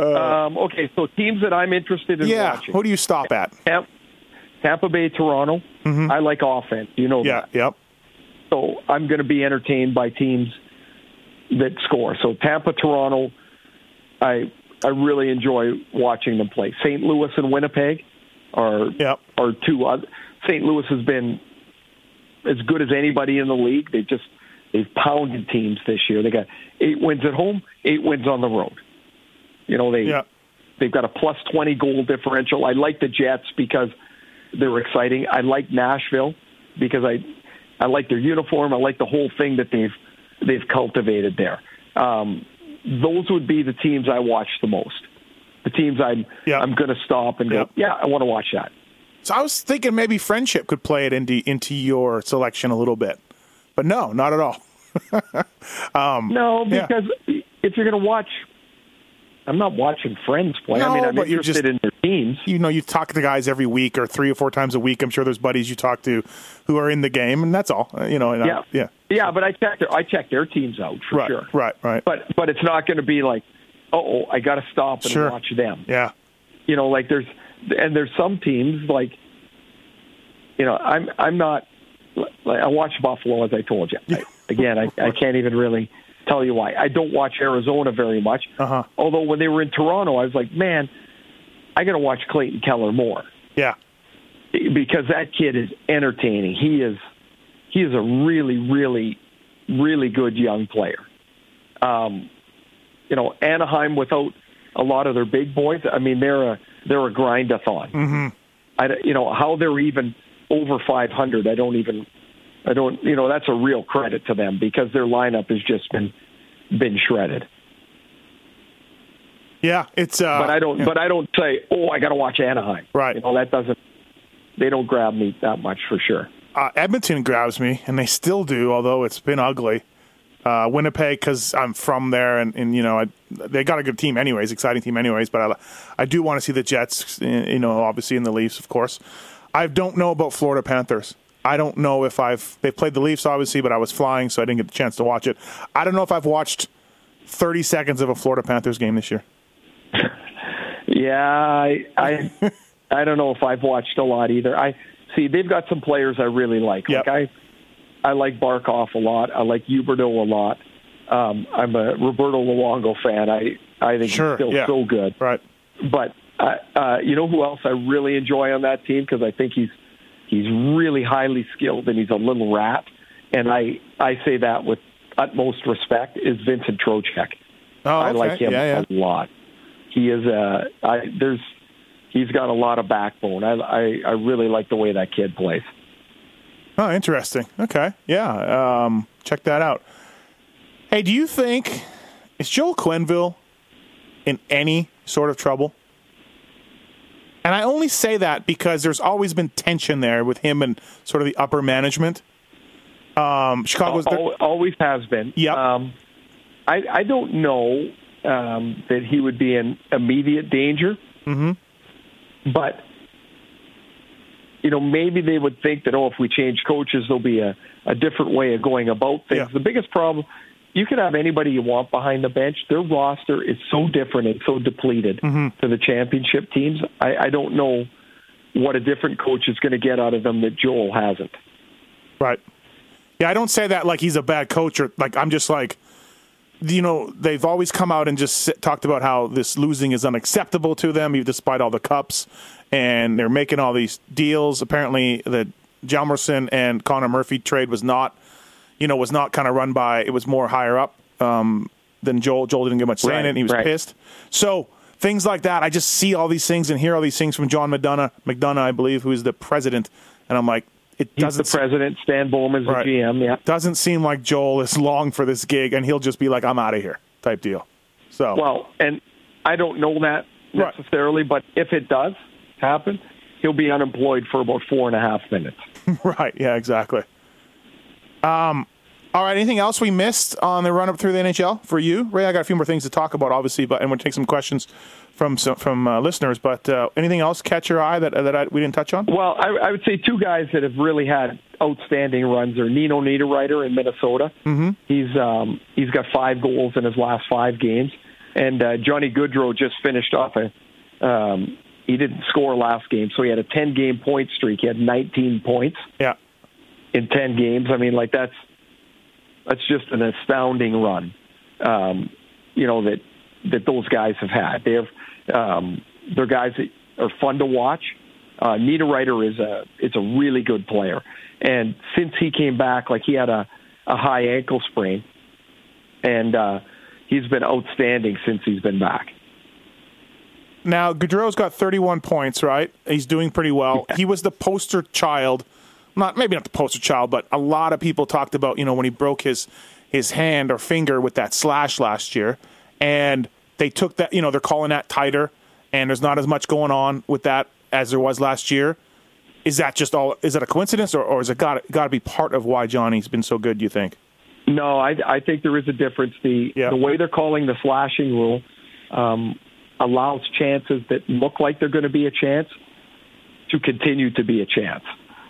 S3: um, okay, so teams that I'm interested in
S1: Uh, yeah.
S3: watching:
S1: Who do you stop at?
S3: Tampa, Tampa Bay, Toronto. I like offense. You know
S1: Mm-hmm. Yeah,
S3: that.
S1: yep,
S3: So I'm going to be entertained by teams that score. So Tampa, Toronto, I I really enjoy watching them play. St. Louis and Winnipeg are
S1: Yep.
S3: are two. oth- St. Louis has been as good as anybody in the league. They just they've pounded teams this year. They got eight wins at home, eight wins on the road. You know they
S1: yeah,
S3: They've got a plus 20 goal differential. I like the Jets because they're exciting. I like Nashville because I I like their uniform. I like the whole thing that they've they've cultivated there. Um, those would be the teams I watch the most. The teams I'm
S1: Yeah.
S3: I'm going to stop and go.
S1: Yep.
S3: Yeah, I want to watch that.
S1: So I was thinking maybe friendship could play it into into your selection a little bit, but no, not at all.
S3: um, No,
S1: yeah.
S3: because if you're going to watch, I'm not watching friends play. I
S1: No,
S3: mean, I'm
S1: but
S3: interested
S1: just-
S3: in their teams.
S1: you know, you talk to guys every week or three or four times a week. I'm sure there's buddies you talk to who are in the game, and that's all. Uh, You know, and I-
S3: Yeah,
S1: yeah,
S3: yeah. But I check their I check their teams out for
S1: right,
S3: sure.
S1: right, right.
S3: but but it's not going to be like, oh, I got to stop and
S1: Sure.
S3: watch them.
S1: yeah,
S3: You know, like there's and there's some teams like, you know, I'm I'm not. Like, I watch Buffalo as I told you. I, again, I, I can't even really tell you why. I don't watch Arizona very much.
S1: Uh-huh.
S3: Although when they were in Toronto, I was like, man, I got to watch Clayton Keller more
S1: yeah,
S3: because that kid is entertaining. He is he is a really, really, really good young player. Um, you know, Anaheim without a lot of their big boys. I mean, they're a they're a grindathon. Mm-hmm. I you know how they're even over 500. I don't even I don't you know that's a real credit to them because their lineup has just been been shredded.
S1: yeah. It's uh,
S3: But I don't
S1: yeah.
S3: but I don't say oh I got to watch Anaheim.
S1: Right.
S3: You know that doesn't they don't grab me that much for sure.
S1: uh, Edmonton grabs me, and they still do, although it's been ugly. Uh, Winnipeg, because I'm from there, and, and you know I, they got a good team, anyways, exciting team, anyways. But I, I do want to see the Jets, you know, obviously in the Leafs, of course. I don't know about Florida Panthers. I don't know if I've they played the Leafs, obviously, but I was flying, so I didn't get the chance to watch it. I don't know if I've watched 30 seconds of a Florida Panthers game this year.
S3: Yeah, I I, I don't know if I've watched a lot either. I see they've got some players I really like.
S1: Yep.
S3: Like I I like Barkov a lot. I like Huberdeau a lot. Um, I'm a Roberto Luongo fan. I I think
S1: Sure,
S3: he's still
S1: yeah.
S3: so good.
S1: Right.
S3: But uh, uh, you know who else I really enjoy on that team because I think he's he's really highly skilled and he's a little rat. And I I say that with utmost respect is Vincent Trocheck.
S1: Oh,
S3: I like him
S1: Yeah, yeah.
S3: a lot. He is a I, there's he's got a lot of backbone. I, I I really like the way that kid plays.
S1: Oh, interesting. Okay. Yeah. Um, check that out. Hey, do you think is Joel Quenneville in any sort of trouble? And I only say that because there's always been tension there with him and sort of the upper management. Um, Chicago's
S3: Al- always has been.
S1: Yep.
S3: Um, I I don't know um, that he would be in immediate danger. Mm-hmm. But you know, maybe they would think that oh, if we change coaches, there'll be a, a different way of going about things.
S1: Yeah.
S3: The biggest problem. You can have anybody you want behind the bench. Their roster is so different and so depleted mm-hmm. to the championship teams. I, I don't know what a different coach is going to get out of them that Joel hasn't.
S1: Right. Yeah, I don't say that like he's a bad coach or like I'm just like you know, they've always come out and just s- talked about how this losing is unacceptable to them despite all the cups and they're making all these deals. Apparently the Hjalmarsson and Connor Murphy trade was not you know, was not kind of run by it was more higher up um, than Joel. Joel didn't get much say in it and he was
S3: right.
S1: pissed. So things like that, I just see all these things and hear all these things from John McDonough, McDonough, I believe, who is the president, and I'm like, it
S3: He's
S1: doesn't
S3: the president. Stan Bowman's
S1: Right.
S3: the GM. Yeah.
S1: doesn't seem like Joel is long for this gig, and he'll just be like, "I'm out of here," type deal. So,
S3: Well, and I don't know that
S1: Right.
S3: necessarily, but if it does happen, he'll be unemployed for about four and a half minutes.
S1: right, yeah, exactly. Um, all right. Anything else we missed on the run up through the NHL for you, Ray? I got a few more things to talk about, obviously, but and we'll take some questions from some, from uh, listeners. But uh, anything else catch your eye that that I, we didn't touch on?
S3: Well, I, I would say two guys that have really had outstanding runs are Nino Niederreiter in Minnesota. Mm-hmm. He's um, he's got five goals in his last five games, and uh, Johnny Gaudreau just finished off a. Um, he didn't score last game, so he had a ten game point streak. He had 19 points.
S1: Yeah,
S3: in 10 games. I mean, like that's that's just an astounding run. Um, you know that that those guys have had. They have um, they're guys that are fun to watch. Uh, Niederreiter is a is a really good player, and since he came back, like he had a a high ankle sprain, and uh, he's been outstanding since he's been back.
S1: Now, Gaudreau's got 31 points, right? He's doing pretty well. He was the poster child, not maybe not the poster child, but a lot of people talked about, you know, when he broke his his hand or finger with that slash last year, and they took that, you know, they're calling that tighter, and there's not as much going on with that as there was last year. Is that just all? Is that a coincidence, or, or is it got got to be part of why Johnny's been so good? Do you think?
S3: No, I, I think there is a difference. The
S1: Yeah.
S3: the way they're calling the slashing rule um, allows chances that look like they're going to be a chance to continue to be a chance.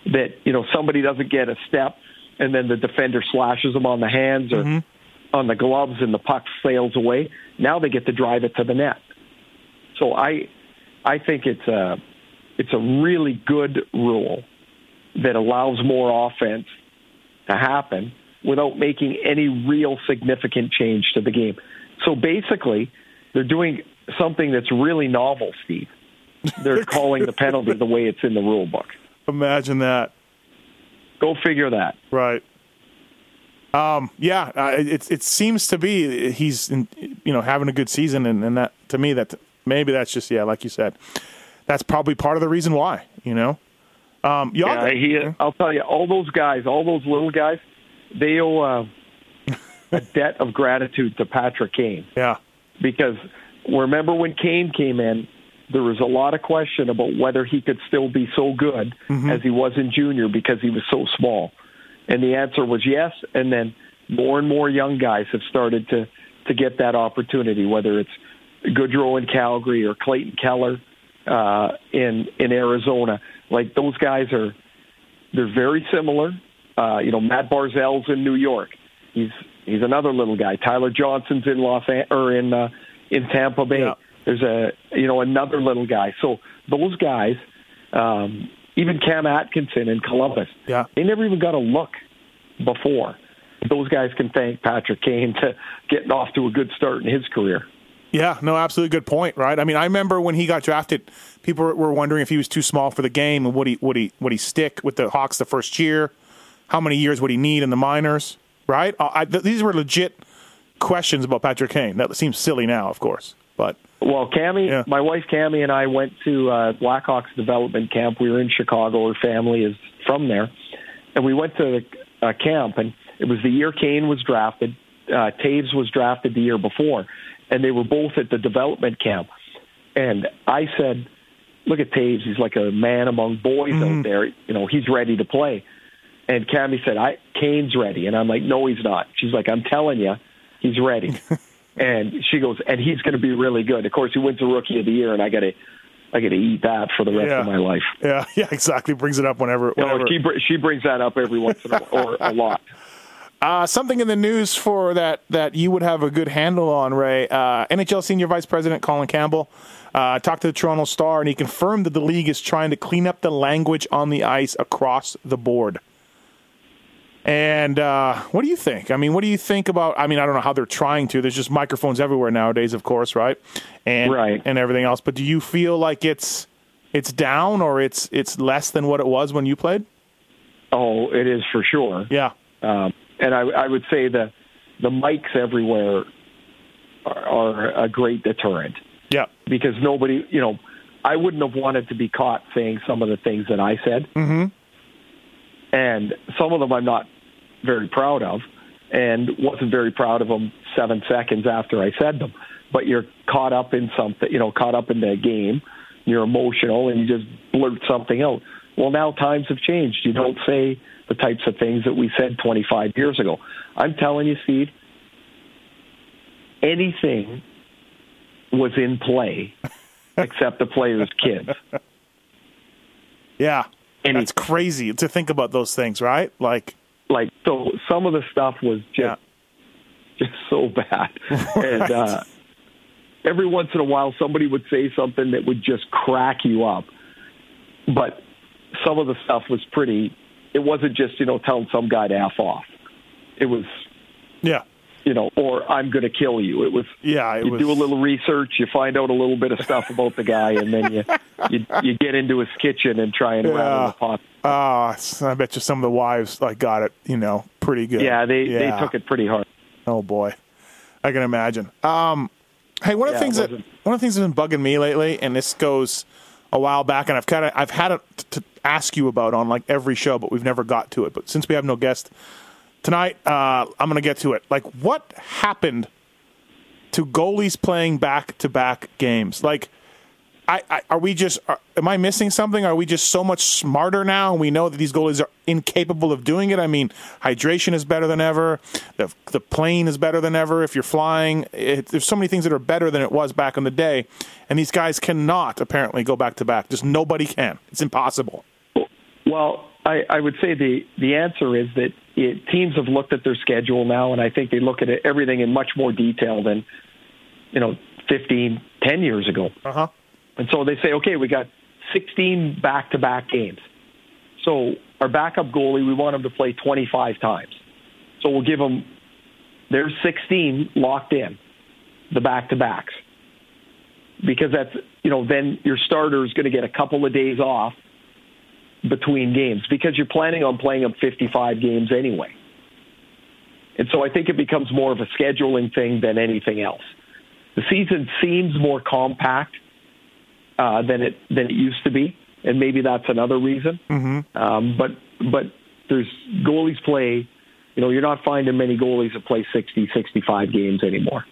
S3: That you know somebody doesn't get a step, and then the defender slashes them on the hands or mm-hmm. on the gloves, and the puck sails away. Now they get to drive it to the net. So I I think it's a it's a really good rule that allows more offense to happen without making any real significant change to the game. So basically, they're doing something that's really novel, Steve. They're calling the penalty the way it's in the rule book.
S1: Imagine that.
S3: Go figure that.
S1: Right. Um, yeah, uh, it it seems to be he's in, you know having a good season, and, and that to me that maybe that's just yeah, like you said, that's probably part of the reason why. You know, um,
S3: Yeah, he, I'll tell you, all those guys, all those little guys, they owe uh, a debt of gratitude to Patrick Kane.
S1: yeah,
S3: because remember when Kane came in, there was a lot of question about whether he could still be so good as he was in junior because he was so small. And the answer was yes. And then more and more young guys have started to to get that opportunity, whether it's Gaudreau in Calgary or Clayton Keller uh, in in Arizona. Like those guys are, they're very similar. Uh, you know, Matt Barzal's in New York. He's he's another little guy. Tyler Johnson's in Los An- or in uh, in Tampa Bay.
S1: Yeah.
S3: There's a you know another little guy. So those guys, um, even Cam Atkinson in Columbus,
S1: Yeah.
S3: they never even got a look before. Those guys can thank Patrick Kane to getting off to a good start in his career.
S1: yeah, no, absolutely good point. Right. I mean, I remember when he got drafted, people were wondering if he was too small for the game and would he would he would he stick with the Hawks the first year? How many years would he need in the minors? right? Uh, I, th- these were legit questions about Patrick Kane. That seems silly now, of course, but
S3: Well, Cammy,
S1: Yeah.
S3: my wife Cammy and I went to uh, Blackhawks development camp. We were in Chicago. Her family is from there, and we went to the uh, camp. And it was the year Kane was drafted. Uh, Toews was drafted the year before, and they were both at the development camp. And I said, "Look at Toews. He's like a man among boys out there. You know, he's ready to play." And Cammy said, "I Kane's ready," and I'm like, "No, he's not." She's like, "I'm telling you, he's ready." and she goes, "And he's going to be really good." Of course, he wins the Rookie of the Year, and I got to, I got to eat that for the rest
S1: Yeah.
S3: of my life.
S1: yeah, yeah, exactly. Brings it up whenever.
S3: Know, she br- she brings that up every once in a while, or a lot.
S1: Uh, something in the news for that that you would have a good handle on, Ray. Uh, NHL Senior Vice President Colin Campbell uh, talked to the Toronto Star, and he confirmed that the league is trying to clean up the language on the ice across the board. And uh, what do you think? I mean, what do you think about? I mean, I don't know how they're trying to. There's just microphones everywhere nowadays, of course, right? And
S3: Right.
S1: and everything else. But do you feel like it's it's down or it's it's less than what it was when you played?
S3: Oh, it is for sure.
S1: Yeah.
S3: Um, and I, I would say the the mics everywhere are, are a great deterrent.
S1: Yeah.
S3: because nobody, you know, I wouldn't have wanted to be caught saying some of the things that I said. Mm-hmm. And some of them I'm not very proud of and wasn't very proud of them seven seconds after I said them. But you're caught up in something, you know, caught up in the game. You're emotional and you just blurt something out. Well, now times have changed. You don't say the types of things that we said 25 years ago. I'm telling you, Steve, anything was in play except the players' kids.
S1: Yeah.
S3: And
S1: That's crazy to think about those things, right? Like,
S3: Like so, some of the stuff was just
S1: yeah.
S3: just so bad, and uh, every once in a while somebody would say something that would just crack you up. But some of the stuff was pretty. It wasn't just you know telling some guy to f off. It was
S1: Yeah.
S3: You know, or I'm going to kill you. It was
S1: Yeah. It
S3: you
S1: was,
S3: do a little research, you find out a little bit of stuff about the guy, and then you you, you get into his kitchen and try and rattle
S1: Yeah.
S3: the pot.
S1: Ah, I bet you some of the wives like got it, you know, pretty good.
S3: Yeah, they
S1: Yeah.
S3: they took it pretty hard.
S1: Oh boy, I can imagine. Um, hey, one of the things that one of the things that's been bugging me lately, and this goes a while back, and I've kind of I've had it to ask you about on like every show, but we've never got to it. But since we have no guest tonight, uh, I'm going to get to it. Like, what happened to goalies playing back to back games? Like. I, I, are we just? Are, am I missing something? Are we just so much smarter now, and we know that these goalies are incapable of doing it? I mean, hydration is better than ever. The the plane is better than ever. If you're flying, it, there's so many things that are better than it was back in the day, and these guys cannot apparently go back to back. Just nobody can. It's impossible.
S3: Well, I, I would say the the answer is that it, teams have looked at their schedule now, and I think they look at it, everything in much more detail than you know 15, 10 years ago.
S1: Uh huh.
S3: And so they say, okay, we got 16 back-to-back games. So our backup goalie, we want him to play 25 times. So we'll give him, there's 16 locked in, the back-to-backs. Because that's, you know, then your starter is going to get a couple of days off between games because you're planning on playing them 55 games anyway. And so I think it becomes more of a scheduling thing than anything else. The season seems more compact uh, than it than it used to be, and maybe that's another reason. Mm-hmm. Um, but but there's goalies play. You know, you're not finding many goalies that play 60, 65 games anymore.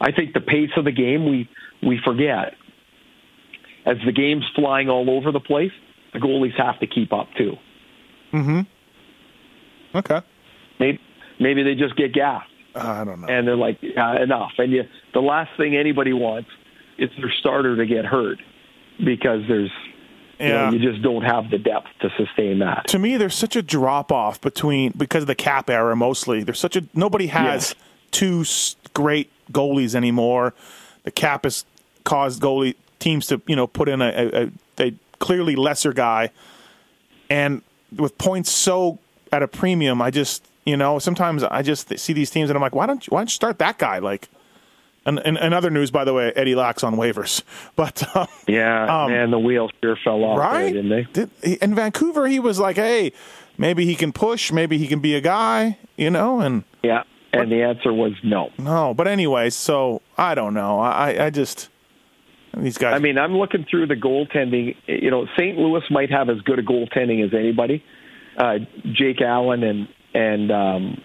S3: I think the pace of the game we we forget as the game's flying all over the place. The goalies have to keep up too. Hmm.
S1: Okay.
S3: Maybe maybe they just get gassed
S1: I don't know.
S3: and they're like uh, enough. And you, the last thing anybody wants is their starter to get hurt because there's you, know, you just don't have the depth to sustain that.
S1: to me, there's such a drop off between because of the cap era mostly. There's such a nobody has two great goalies anymore. The cap has caused goalie teams to you know put in a, a, a clearly lesser guy, and with points so at a premium, I just you know sometimes I just see these teams and I'm like, why don't you, why don't you start that guy like. And, and, and other news, by the way, Eddie Lack's on waivers, but um,
S3: Yeah,
S1: Um,
S3: man, the wheels sure fell off, there,
S1: right?
S3: didn't they?
S1: Did, in Vancouver, he was like, "Hey, maybe he can push, maybe he can be a guy, you know, and
S3: Yeah, and the answer was no.
S1: no. But anyways, so I don't know. I I just these guys.
S3: I mean, I'm looking through the goaltending. You know, St. Louis might have as good a goaltending as anybody. Uh, Jake Allen and and um,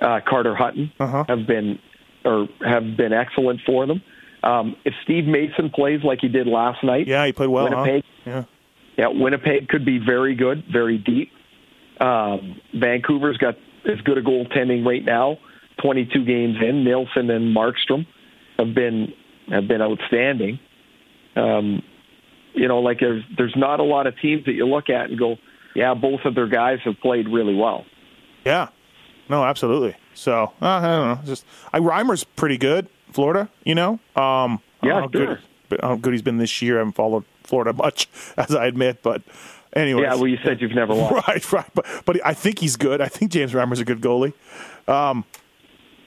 S3: uh, Carter Hutton
S1: Uh-huh.
S3: have been or have been excellent for them. Um, if Steve Mason plays like he did last night,
S1: yeah, he played well. huh?
S3: Winnipeg,
S1: Yeah.
S3: yeah, Winnipeg could be very good, very deep. Um, Vancouver's got as good a goaltending right now. 22 games in, Nilsson and Markstrom have been have been outstanding. Um, you know, like there's there's not a lot of teams that you look at and go, yeah, both of their guys have played really well.
S1: Yeah. No, absolutely. So uh, I don't know. Just I Reimer's pretty good. Florida, you know. Um, I don't
S3: Yeah,
S1: how good,
S3: sure.
S1: but how good he's been this year. I haven't followed Florida much, as I admit. But anyway,
S3: Yeah, well, you said you've never watched.
S1: right, right. But but I think he's good. I think James Reimer's a good goalie. Um,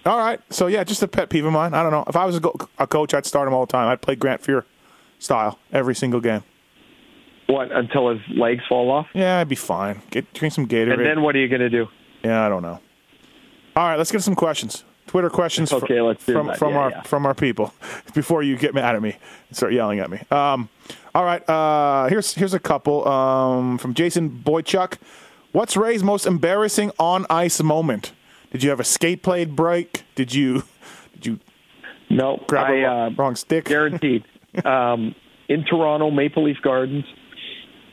S1: all right. So yeah, just a pet peeve of mine. I don't know. If I was a, go- a coach, I'd start him all the time. I'd play Grant Fuhr style every single game.
S3: What until his legs fall off,
S1: Yeah, I'd be fine. Get drink some Gatorade.
S3: and then what are you going to do?
S1: Yeah, I don't know. All right, let's get some questions. Twitter questions fr-
S3: Okay, let's do
S1: from
S3: that.
S1: from
S3: Yeah,
S1: our
S3: yeah.
S1: from our people before you get mad at me and start yelling at me. Um, all right, uh, here's here's a couple um, from Jason Boychuk. What's Ray's most embarrassing on ice moment? Did you have a skate blade break? Did you did you
S3: No,
S1: grab
S3: I,
S1: a wrong,
S3: uh,
S1: wrong stick?
S3: Guaranteed. um, in Toronto, Maple Leaf Gardens,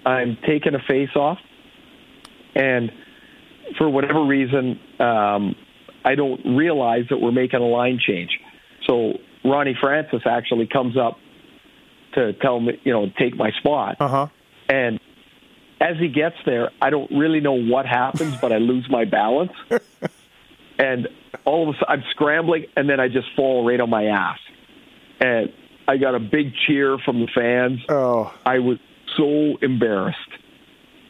S3: I'm taking a face off, and for whatever reason, um, I don't realize that we're making a line change. So Ronnie Francis actually comes up to tell me, you know, take my spot,
S1: Uh huh.
S3: and as he gets there, I don't really know what happens, but I lose my balance, and all of a sudden I'm scrambling, and then I just fall right on my ass, and I got a big cheer from the fans.
S1: Oh
S3: I was so embarrassed.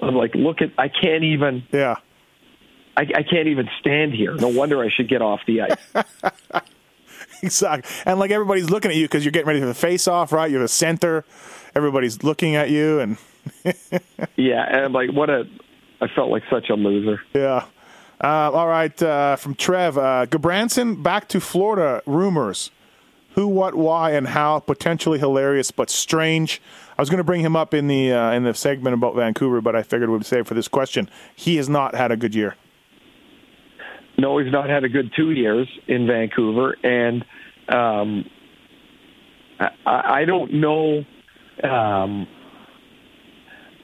S3: I'm like, look at, I can't even,
S1: yeah.
S3: I, I can't even stand here. No wonder I should get off the ice.
S1: Exactly. And like everybody's looking at you because you're getting ready for the face off, right? You're the center. Everybody's looking at you, and
S3: yeah, and I'm like, what a, I felt like such a loser.
S1: Yeah. Uh, all right. Uh, from Trev, uh, Gudbranson back to Florida. Rumors. Who, what, why, and how? Potentially hilarious, but strange. I was going to bring him up in the in the segment about Vancouver, but I figured we'd save for this question. He has not had a good year.
S3: No, he's not had a good two years in Vancouver, and um, I, I don't know. Um,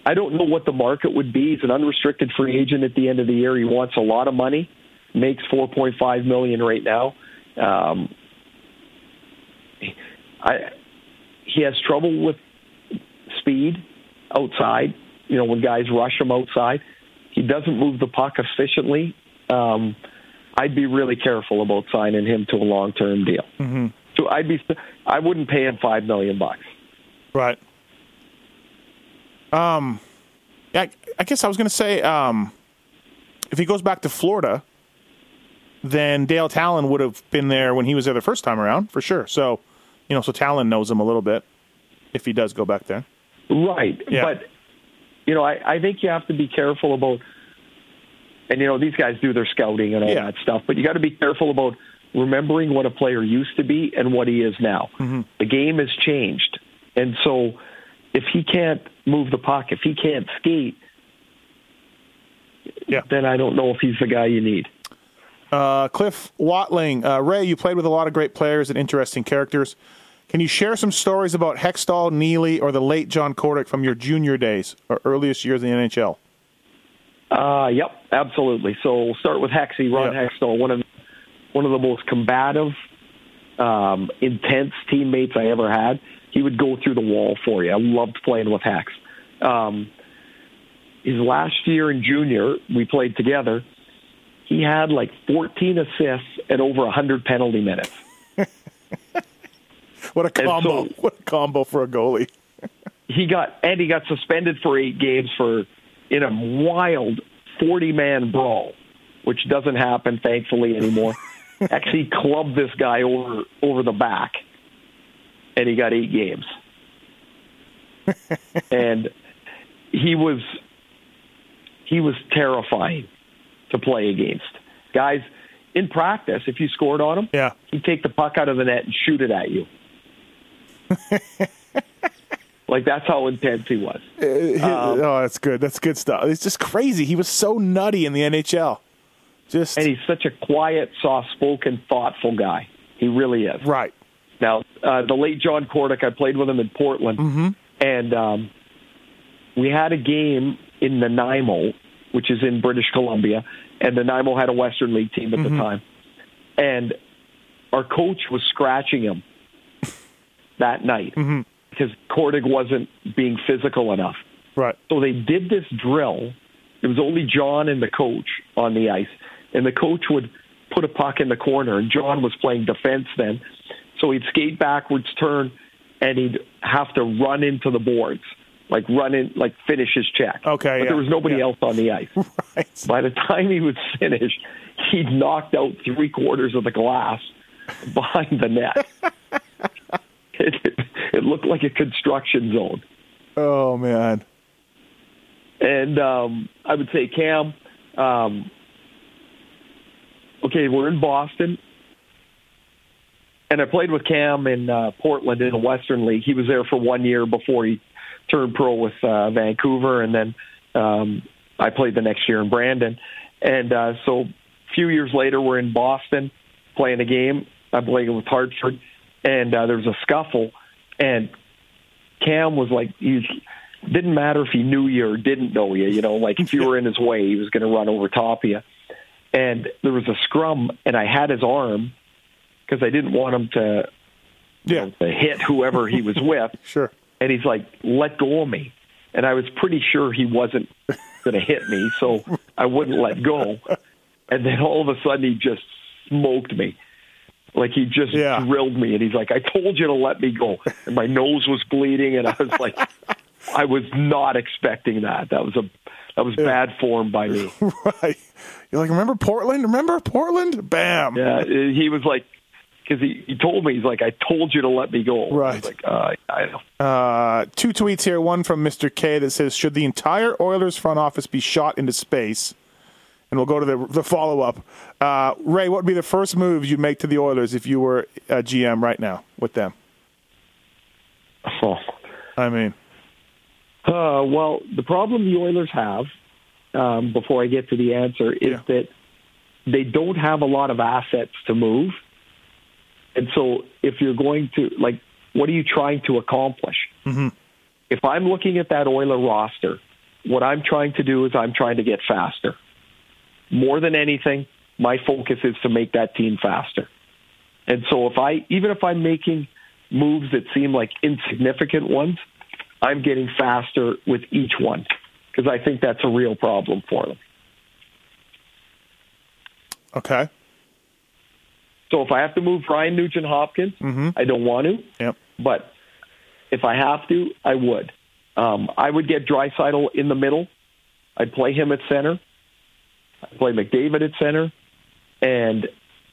S3: I don't know what the market would be. He's an unrestricted free agent at the end of the year. He wants a lot of money. Makes four point five million right now. Um, I he has trouble with speed outside. You know, when guys rush him outside, he doesn't move the puck efficiently. Um, I'd be really careful about signing him to a long term deal. Mm-hmm. So I'd be, I wouldn't pay him five million bucks.
S1: Right. Um, I, I guess I was going to say, um, if he goes back to Florida, then Dale Tallon would have been there when he was there the first time around, for sure. So, you know, so Tallon knows him a little bit if he does go back there.
S3: Right.
S1: Yeah.
S3: But, you know, I, I think you have to be careful about, and, you know, these guys do their scouting and all
S1: Yeah.
S3: that stuff, but you got to be careful about remembering what a player used to be and what he is now.
S1: Mm-hmm.
S3: The game has changed. And so if he can't move the puck, if he can't skate,
S1: Yeah.
S3: then I don't know if he's the guy you need.
S1: Uh, Cliff Watling, uh, Ray, you played with a lot of great players and interesting characters. Can you share some stories about Hextall, Neely, or the late John Kordic from your junior days or earliest years in the NHL?
S3: Uh, yep, absolutely. So we'll start with Hexy, Ron
S1: Yeah.
S3: Hextall, one of one of the most combative, um, intense teammates I ever had. He would go through the wall for you. I loved playing with Hex. Um, his last year in junior, we played together. He had like 14 assists and over 100 penalty minutes.
S1: What a combo!
S3: so-
S1: what a combo for a goalie!
S3: he got and he got suspended for eight games for in a wild forty man brawl, which doesn't happen thankfully anymore. Actually clubbed this guy over over the back and he got eight games. and he was he was terrifying to play against. Guys, in practice, if you scored on him,
S1: Yeah.
S3: he'd take the puck out of the net and shoot it at you. like that's how intense he was.
S1: Uh, um, oh, that's good. That's good stuff. It's just crazy. He was so nutty in the NHL. Just
S3: And he's such a quiet, soft-spoken, thoughtful guy. He really is.
S1: right.
S3: Now, uh, the late John Kordic, I played with him in Portland, and um, we had a game in Nanaimo, which is in British Columbia, and Nanaimo had a Western League team at the time, and our coach was scratching him that night because Kordic wasn't being physical enough.
S1: Right.
S3: So they did this drill. It was only John and the coach on the ice, and the coach would put a puck in the corner, and John was playing defense then. So he'd skate backwards, turn, and he'd have to run into the boards, like run in, like finish his check.
S1: Okay,
S3: but
S1: yeah,
S3: there was nobody
S1: yeah.
S3: else on the ice.
S1: Right.
S3: By the time he was finished, he'd knocked out three quarters of the glass behind the net. it, it looked like a construction zone.
S1: Oh man.
S3: And um, I would say, Cam, um, okay, we're in Boston. And I played with Cam in uh, Portland in the Western League. He was there for one year before he turned pro with uh, Vancouver. And then um, I played the next year in Brandon. And uh, so a few years later, we're in Boston playing a game. I'm playing with Hartford. And uh, there was a scuffle. And Cam was like, he didn't matter if he knew you or didn't know you. You know, like if you were in his way, he was going to run over top of you. And there was a scrum, and I had his arm because I didn't want him to,
S1: Yeah.
S3: to hit whoever he was with.
S1: Sure.
S3: And he's like, "Let go of me," and I was pretty sure he wasn't going to hit me, so I wouldn't let go. And then all of a sudden, he just smoked me. Like he just
S1: Yeah.
S3: drilled me, and he's like, "I told you to let me go." And my nose was bleeding, and I was like, I was not expecting that. That was a that was bad form by me.
S1: Right. You're like, remember Portland? Remember Portland? Bam.
S3: Yeah, he was like, because he, he told me he's like, I told you to let me go.
S1: Right.
S3: like, uh, I know.
S1: Uh, two tweets here. One from Mr. K that says, "Should the entire Oilers front office be shot into space?" And we'll go to the the follow up. Uh, Ray, what would be the first moves you'd make to the Oilers if you were a GM right now with them?
S3: Oh.
S1: I mean,
S3: Uh, well, the problem the Oilers have, um, before I get to the answer, is
S1: Yeah.
S3: that they don't have a lot of assets to move. And so if you're going to, like, what are you trying to accomplish? Mm-hmm. If I'm looking at that Oiler roster, what I'm trying to do is I'm trying to get faster. More than anything, my focus is to make that team faster. And so if I, even if I'm making moves that seem like insignificant ones, I'm getting faster with each one because I think that's a real problem for them.
S1: okay.
S3: So if I have to move Ryan Nugent Hopkins, I don't want to,
S1: Yep.
S3: but if I have to, I would. Um, I would get Draisaitl in the middle. I'd play him at center. I'd play McDavid at center, and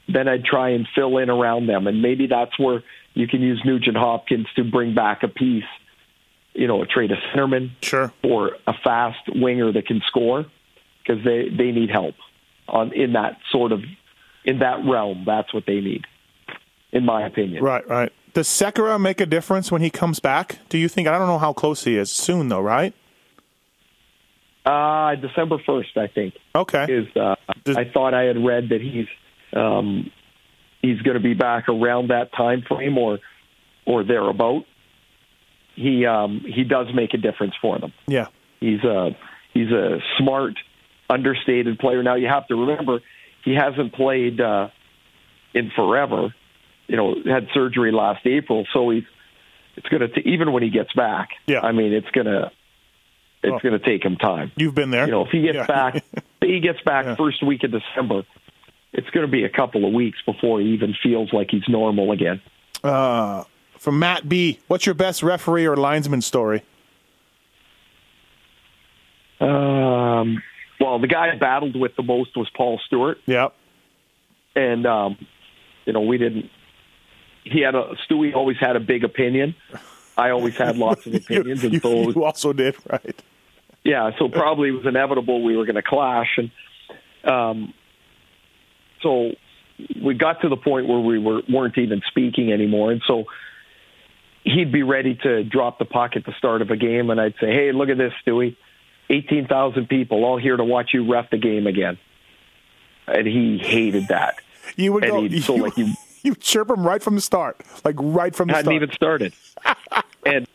S3: then I'd try and fill in around them. And maybe that's where you can use Nugent Hopkins to bring back a piece. You know, a trade a centerman
S1: Sure.
S3: or a fast winger that can score because they they need help on in that sort of in that realm. That's what they need, in my opinion.
S1: Right. Right. Does Sekera make a difference when he comes back? Do you think? I don't know how close he is. Soon though, right?
S3: Uh, December first, I think
S1: Okay.
S3: is. Uh,
S1: Does-
S3: I thought I had read that he's um, he's going to be back around that time frame or or thereabout. He um, he does make a difference for them.
S1: Yeah.
S3: He's a he's a smart, understated player. Now you have to remember he hasn't played uh, in forever. You know, had surgery last April, so he's it's going to even when he gets back.
S1: Yeah.
S3: I mean, it's gonna it's
S1: Oh.
S3: going to take him time.
S1: You've been there.
S3: You know, if he gets
S1: Yeah.
S3: back, if he gets back
S1: Yeah.
S3: first week of December. It's going to be a couple of weeks before he even feels like he's normal again.
S1: Uh, from Matt B. What's your best referee or linesman story?
S3: Um, well, the guy I battled with the most was Paul Stewart.
S1: Yep.
S3: and um, you know we didn't. He had a Stewie always had a big opinion. I always had lots of opinions,
S1: you,
S3: and so
S1: you also did, right?
S3: yeah, so probably it was inevitable we were going to clash, and um, so we got to the point where we were weren't even speaking anymore, and so he'd be ready to drop the puck at the start of a game, and I'd say, "Hey, look at this, Stewie, eighteen thousand people all here to watch you ref the game again," and he hated that.
S1: You would
S3: And
S1: go.
S3: he'd- so,
S1: you,
S3: like, you-
S1: you chirp him right from the start, like right from the
S3: hadn't
S1: start.
S3: even started. and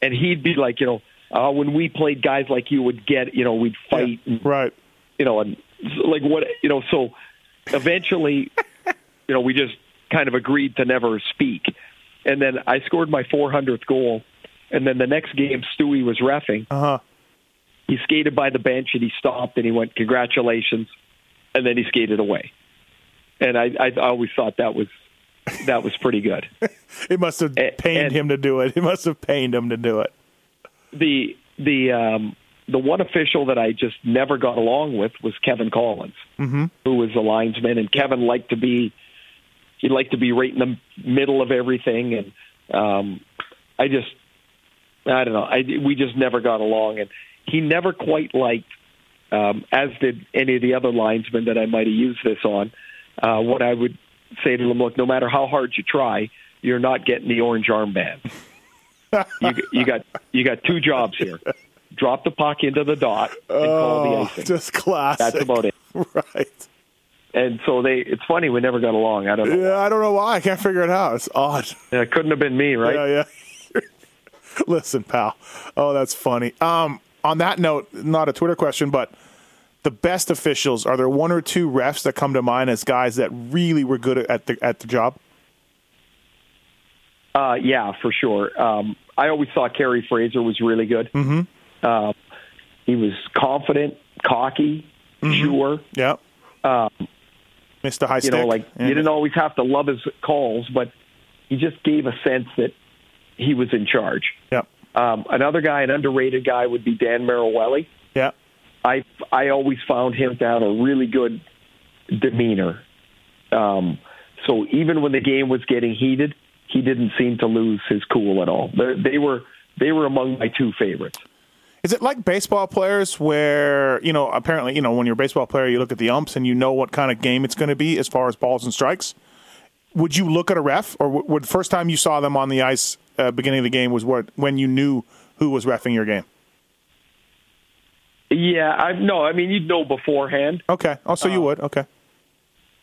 S3: and he'd be like, you know, uh, when we played, guys like you would get, you know, we'd fight, and,
S1: right.
S3: you know, and like what, you know, so eventually, you know, we just kind of agreed to never speak. And then I scored my 400th goal, and then the next game, Stewie was refing.
S1: Uh huh.
S3: He skated by the bench and he stopped and he went, "Congratulations," and then he skated away. And I, I always thought that was that was pretty good.
S1: It must have pained
S3: and-
S1: him to do it. It must have pained him to do it.
S3: the the um, the one official that I just never got along with was Kevin Collins, mm-hmm. who was a linesman, and Kevin liked to be he liked to be right in the middle of everything, and um, I just I don't know, I we just never got along, and he never quite liked, um, as did any of the other linesmen that I might have used this on. Uh, what I would say to them, look, no matter how hard you try, you're not getting the orange armband you, you got you got two jobs here. Drop the puck into the dot and call the
S1: Oh,
S3: icing.
S1: just classic.
S3: That's about it.
S1: Right.
S3: And so they it's funny we never got along. I don't know.
S1: Yeah, I don't know why. I can't figure it out. It's odd.
S3: Yeah, It couldn't have been me, right?
S1: Yeah, yeah. Listen, pal. Oh, that's funny. Um, on that note, not a Twitter question, but the best officials. Are there one or two refs that come to mind as guys that really were good at the at the job?
S3: Uh, yeah, for sure. Um, I always thought Kerry Fraser was really good. Mm-hmm. Uh, he was confident, cocky, sure.
S1: Yeah.
S3: Um,
S1: Missed a high
S3: you
S1: stick.
S3: know, like
S1: Yeah.
S3: you didn't always have to love his calls, but he just gave a sense that he was in charge.
S1: Yeah.
S3: Um, another guy, an underrated guy, would be Dan Marouelli.
S1: Yeah.
S3: I I always found him to have a really good demeanor. Um, so even when the game was getting heated, he didn't seem to lose his cool at all. They, they were they were among my two favorites.
S1: Is it like baseball players where, you know, apparently, you know, when you're a baseball player, you look at the umps and you know what kind of game it's going to be as far as balls and strikes? Would you look at a ref or would the first time you saw them on the ice uh, beginning of the game was what when you knew who was refing your game?
S3: Yeah, I no, I mean you'd know beforehand,
S1: Okay. Oh, so you would. Okay.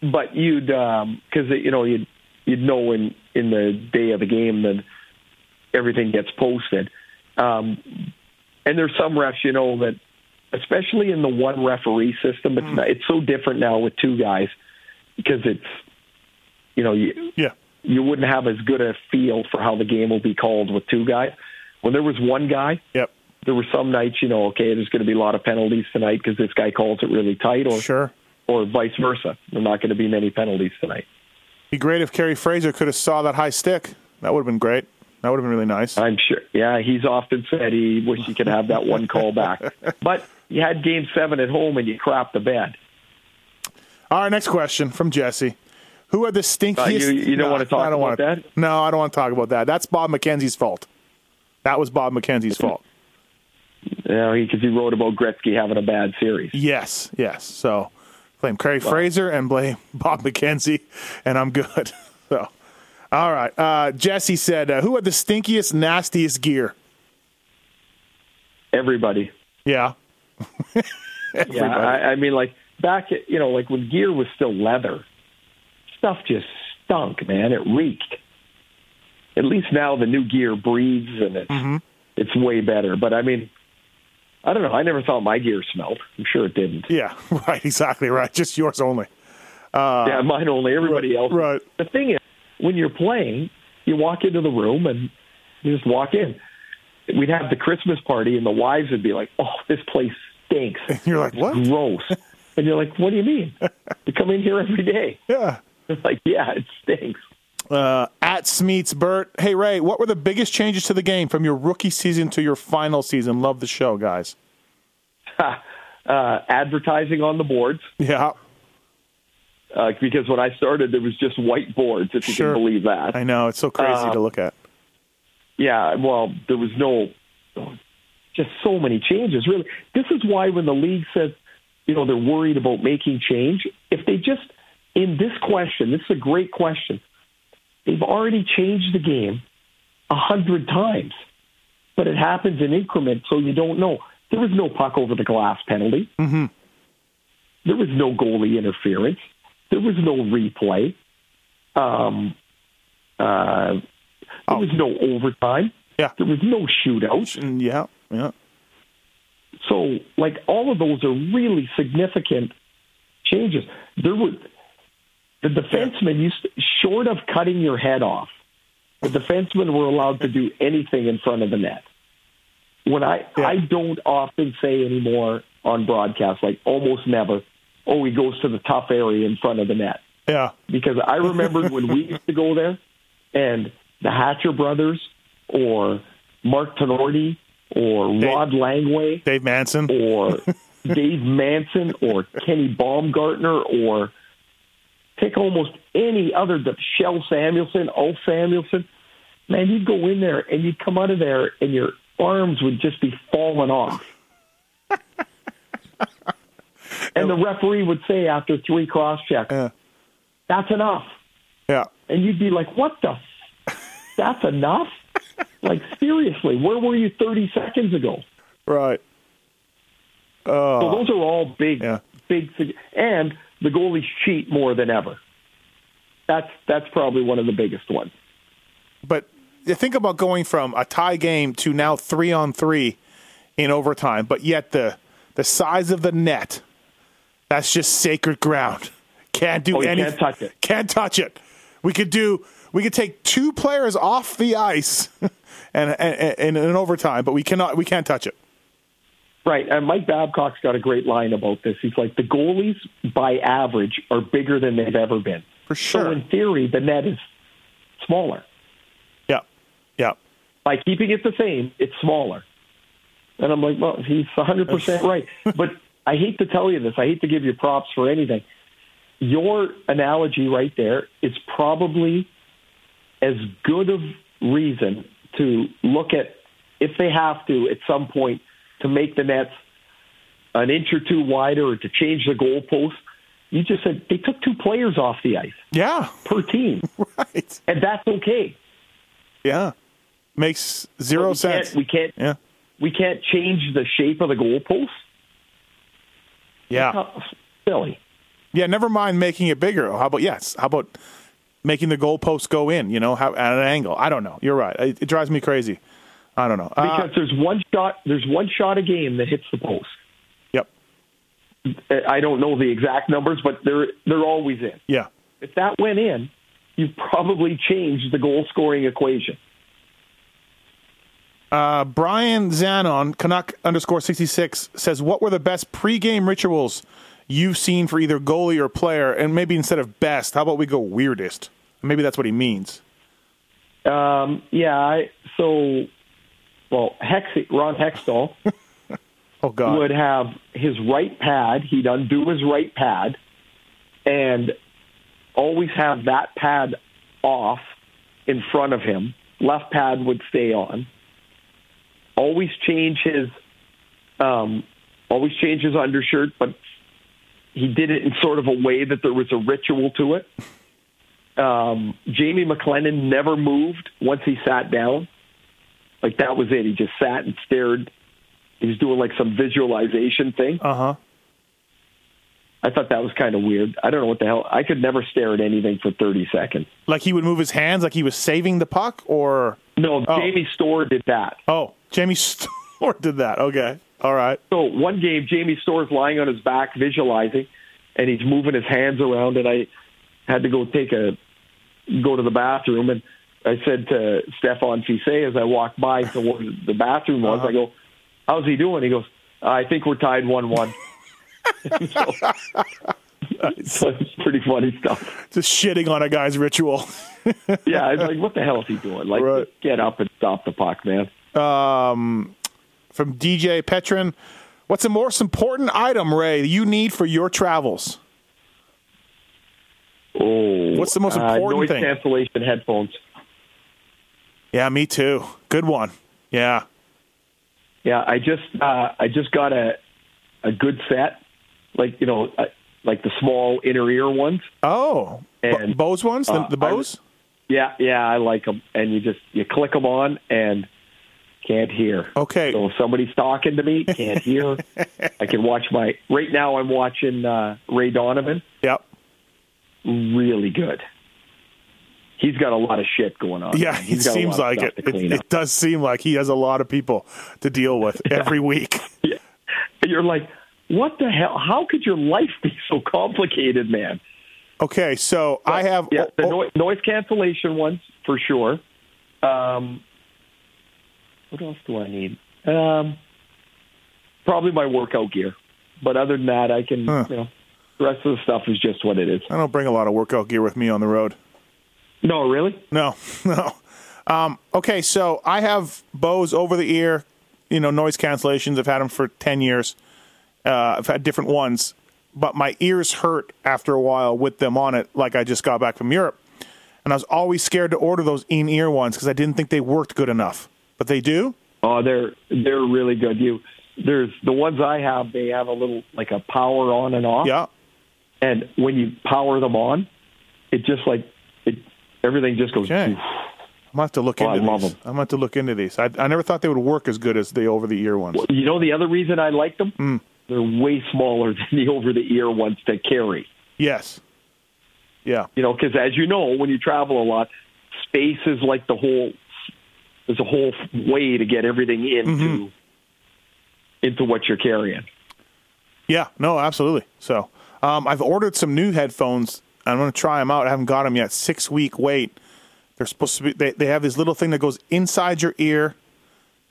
S3: but you'd because you know you'd you'd know in in the day of the game that everything gets posted. Um, and there's some refs, you know, that especially in the one referee system, it's not, it's so different now with two guys because it's you know you
S1: Yeah.
S3: You wouldn't have as good a feel for how the game will be called with two guys. When there was one guy,
S1: Yep.
S3: there were some nights, you know, okay, there's going to be a lot of penalties tonight because this guy calls it really tight, or
S1: Sure.
S3: or vice versa. There's not going to be many penalties tonight.
S1: Be great if Kerry Fraser could have saw that high stick. That would have been great. That would have been really nice.
S3: I'm sure. Yeah, he's often said he wish he could have that one call back. But you had Game Seven at home and you crapped the bed.
S1: All right, next question from Jesse. Who are the stinkiest?
S3: Uh, you- you don't
S1: No,
S3: wanna talk
S1: I don't
S3: about
S1: wanna-
S3: that?
S1: No, I don't want to talk about that. That's Bob McKenzie's fault. That was Bob McKenzie's fault.
S3: You know, because he wrote about Gretzky having a bad series.
S1: Yes, yes. So blame Kerry Fraser and blame Bob McKenzie, and I'm good. So, all right. Uh, Jesse said, uh, "Who had the stinkiest, nastiest gear?"
S3: Everybody.
S1: Yeah,
S3: Yeah, I, I mean, like back, you know, like when gear was still leather, stuff just stunk, man. It reeked. At least now the new gear breathes and it's
S1: Mm-hmm.
S3: it's way better. But I mean, I don't know. I never thought my gear smelled. I'm sure it didn't.
S1: yeah. Right. Exactly. Right. Just yours only.
S3: Uh, yeah, mine only. Everybody
S1: right,
S3: else.
S1: right.
S3: The thing is, when you're playing, you walk into the room and you just walk in. We'd have the Christmas party, and the wives would be like, "Oh, this place stinks.
S1: And You're like, what?
S3: Gross." and you're like, "What do you mean? you come in here every day."
S1: Yeah.
S3: It's like, "Yeah, it stinks."
S1: Uh, at Smeets Bert. Hey Ray, what were the biggest changes to the game from your rookie season to your final season? Love the show, guys.
S3: uh, advertising on the boards
S1: Yeah,
S3: uh, because when I started, there was just white boards. If you
S1: Sure.
S3: can believe that.
S1: I know it's so crazy
S3: Uh,
S1: to look at.
S3: Yeah, well, there was no just so many changes. Really, this is why when the league says, you know, they're worried about making change, if they just in this question, this is a great question. They've already changed the game a hundred times, but it happens in increments, so you don't know. There was no puck over the glass penalty.
S1: Mm-hmm.
S3: There was no goalie interference. There was no replay. Um, uh, there
S1: Oh.
S3: was no overtime.
S1: Yeah.
S3: There was no shootout.
S1: Mm, Yeah, yeah.
S3: So, like, all of those are really significant changes. There were the defensemen used to, short of cutting your head off. The defensemen were allowed to do anything in front of the net. When I
S1: Yeah.
S3: I don't often say anymore on broadcast, like almost never. Oh, he goes to the tough area in front of the net
S1: Yeah.
S3: because I remembered when we used to go there, and the Hatcher brothers or Mark Tinordi or
S1: Dave-
S3: Rod Langway
S1: Dave Manson.
S3: or Dave Manson or Kenny Baumgartner or pick almost any other, the Kjell Samuelsson, Ulf Samuelsson. Man, you'd go in there and you'd come out of there and your arms would just be falling off. and the referee would say after three cross checks,
S1: Yeah.
S3: that's enough.
S1: Yeah.
S3: And you'd be like, what the? F- That's enough? like, seriously, where were you 30 seconds ago?
S1: Right.
S3: Uh, So those are all big,
S1: Yeah.
S3: big, and the goalies cheat more than ever. That's that's probably one of the biggest ones.
S1: But think about going from a tie game to now three on three in overtime, but yet the the size of the net, that's just sacred ground. Can't do
S3: Oh,
S1: anything.
S3: can't touch it.
S1: Can't touch it. We could do. We could take two players off the ice and, and, and in overtime, but we cannot. We can't touch it.
S3: Right, and Mike Babcock's got a great line about this. He's like, the goalies by average are bigger than they've ever been.
S1: For sure.
S3: So in theory, the net is smaller.
S1: Yeah. Yeah.
S3: By keeping it the same, it's smaller. And I'm like, well, he's 100% right. But I hate to tell you this. I hate to give you props for anything. Your analogy right there is probably as good of reason to look at if they have to at some point to make the nets an inch or two wider or to change the goalpost. You just said they took two players off the ice
S1: Yeah.
S3: per team,
S1: Right.
S3: and that's okay.
S1: Yeah. Makes zero
S3: we
S1: sense.
S3: Can't, we can't.
S1: yeah.
S3: We can't change the shape of the goalpost.
S1: Yeah.
S3: Uh, Silly.
S1: Yeah, never mind making it bigger. How about yes? How about making the goalpost go in? You know, how, at an angle. I don't know. You're right. It, it drives me crazy. I don't know. Uh,
S3: Because there's one shot. There's one shot a game that hits the post.
S1: yep.
S3: I don't know the exact numbers, but they're they're always in.
S1: Yeah.
S3: If that went in, you've probably changed the goal scoring equation.
S1: Uh, Brian Zanon, Canuck underscore 66, says, What were the best pregame rituals you've seen for either goalie or player? And maybe instead of best, how about we go weirdest? Maybe that's what he means.
S3: Um, yeah. I, so, well, Hex, Ron Hextall
S1: Oh, God.
S3: would have his right pad. He'd undo his right pad, and always have that pad off in front of him. Left pad would stay on. Always change his, um, always change his undershirt, but he did it in sort of a way that there was a ritual to it. Um, Jamie McLennan never moved once he sat down. Like that was it. He just sat and stared. He was doing like some visualization thing.
S1: Uh huh.
S3: I thought that was kind of weird. I don't know what the hell. I could never stare at anything for 30 seconds.
S1: Like he would move his hands like he was saving the puck, or.
S3: No,
S1: Oh.
S3: Jamie Storr did that.
S1: Oh, Jamie Stewart did that. Okay. All right.
S3: So one game, Jamie Storr's lying on his back visualizing, and he's moving his hands around, and I had to go take a go to the bathroom, and I said to Stephane Fiset as I walked by to where the bathroom was, I go, "How's he doing?" He goes, "I think we're tied one-one." so, so it's pretty funny stuff.
S1: Just shitting on a guy's ritual.
S3: Yeah, I was like, "What the hell is he doing? Like,
S1: Right.
S3: get up and stop the puck, man."
S1: um, from DJ Petrin. What's the most important item, Ray, you need for your travels?
S3: Oh,
S1: What's the most
S3: uh,
S1: important
S3: noise
S1: thing?
S3: Yeah, me too. Good one. Yeah. Yeah, I just uh, I just got a a good set, like you know, uh, like the small inner ear ones.
S1: Oh,
S3: And,
S1: Bo- Bose ones, the,
S3: uh,
S1: the Bose.
S3: Yeah, yeah, I like them. And you just you click them on and can't hear.
S1: Okay.
S3: So if somebody's talking to me, can't hear. I can watch my. Right now, I'm watching uh, Ray Donovan.
S1: Yep.
S3: Really good. He's got a lot of shit going on.
S1: Yeah, it seems like it. It, it does seem like he has a lot of people to deal with every week.
S3: Yeah. You're like, what the hell? How could your life be so complicated, man?
S1: Okay, so I have.
S3: Yeah, the
S1: oh,
S3: noi- noise cancellation ones for sure. Um, what else do I need? Um, probably my workout gear. But other than that, I can.
S1: Huh.
S3: You know, the rest of the stuff is just what it is.
S1: I don't bring a lot of workout gear with me on the road.
S3: No, really.
S1: No, no. Um, okay, so I have Bose over the ear, you know, noise cancellations. I've had them for 10 years. Uh, I've had different ones, but my ears hurt after a while with them on it, like I just got back from Europe. And I was always scared to order those in ear ones because I didn't think they worked good enough. But they do?
S3: Oh, they're they're really good. You there's the ones I have. They have a little like a power on and off.
S1: Yeah.
S3: And when you power them on, it just like everything just goes.
S1: Okay. I'm going to have to look
S3: Oh, I
S1: into
S3: love
S1: these.
S3: them.
S1: I'm have to look into these. I, I never thought they would work as good as the over the ear ones.
S3: You know the other reason I like them?
S1: Hmm.
S3: They're way smaller than the over the ear ones to carry.
S1: Yes. Yeah.
S3: You know, because as you know, when you travel a lot, space is like the whole. There's a whole way to get everything into
S1: Mm-hmm.
S3: into what you're carrying.
S1: Yeah, no, absolutely. So um, I've ordered some new headphones. I'm going to try them out. I haven't got them yet. Six week wait. They're supposed to be. They, they have this little thing that goes inside your ear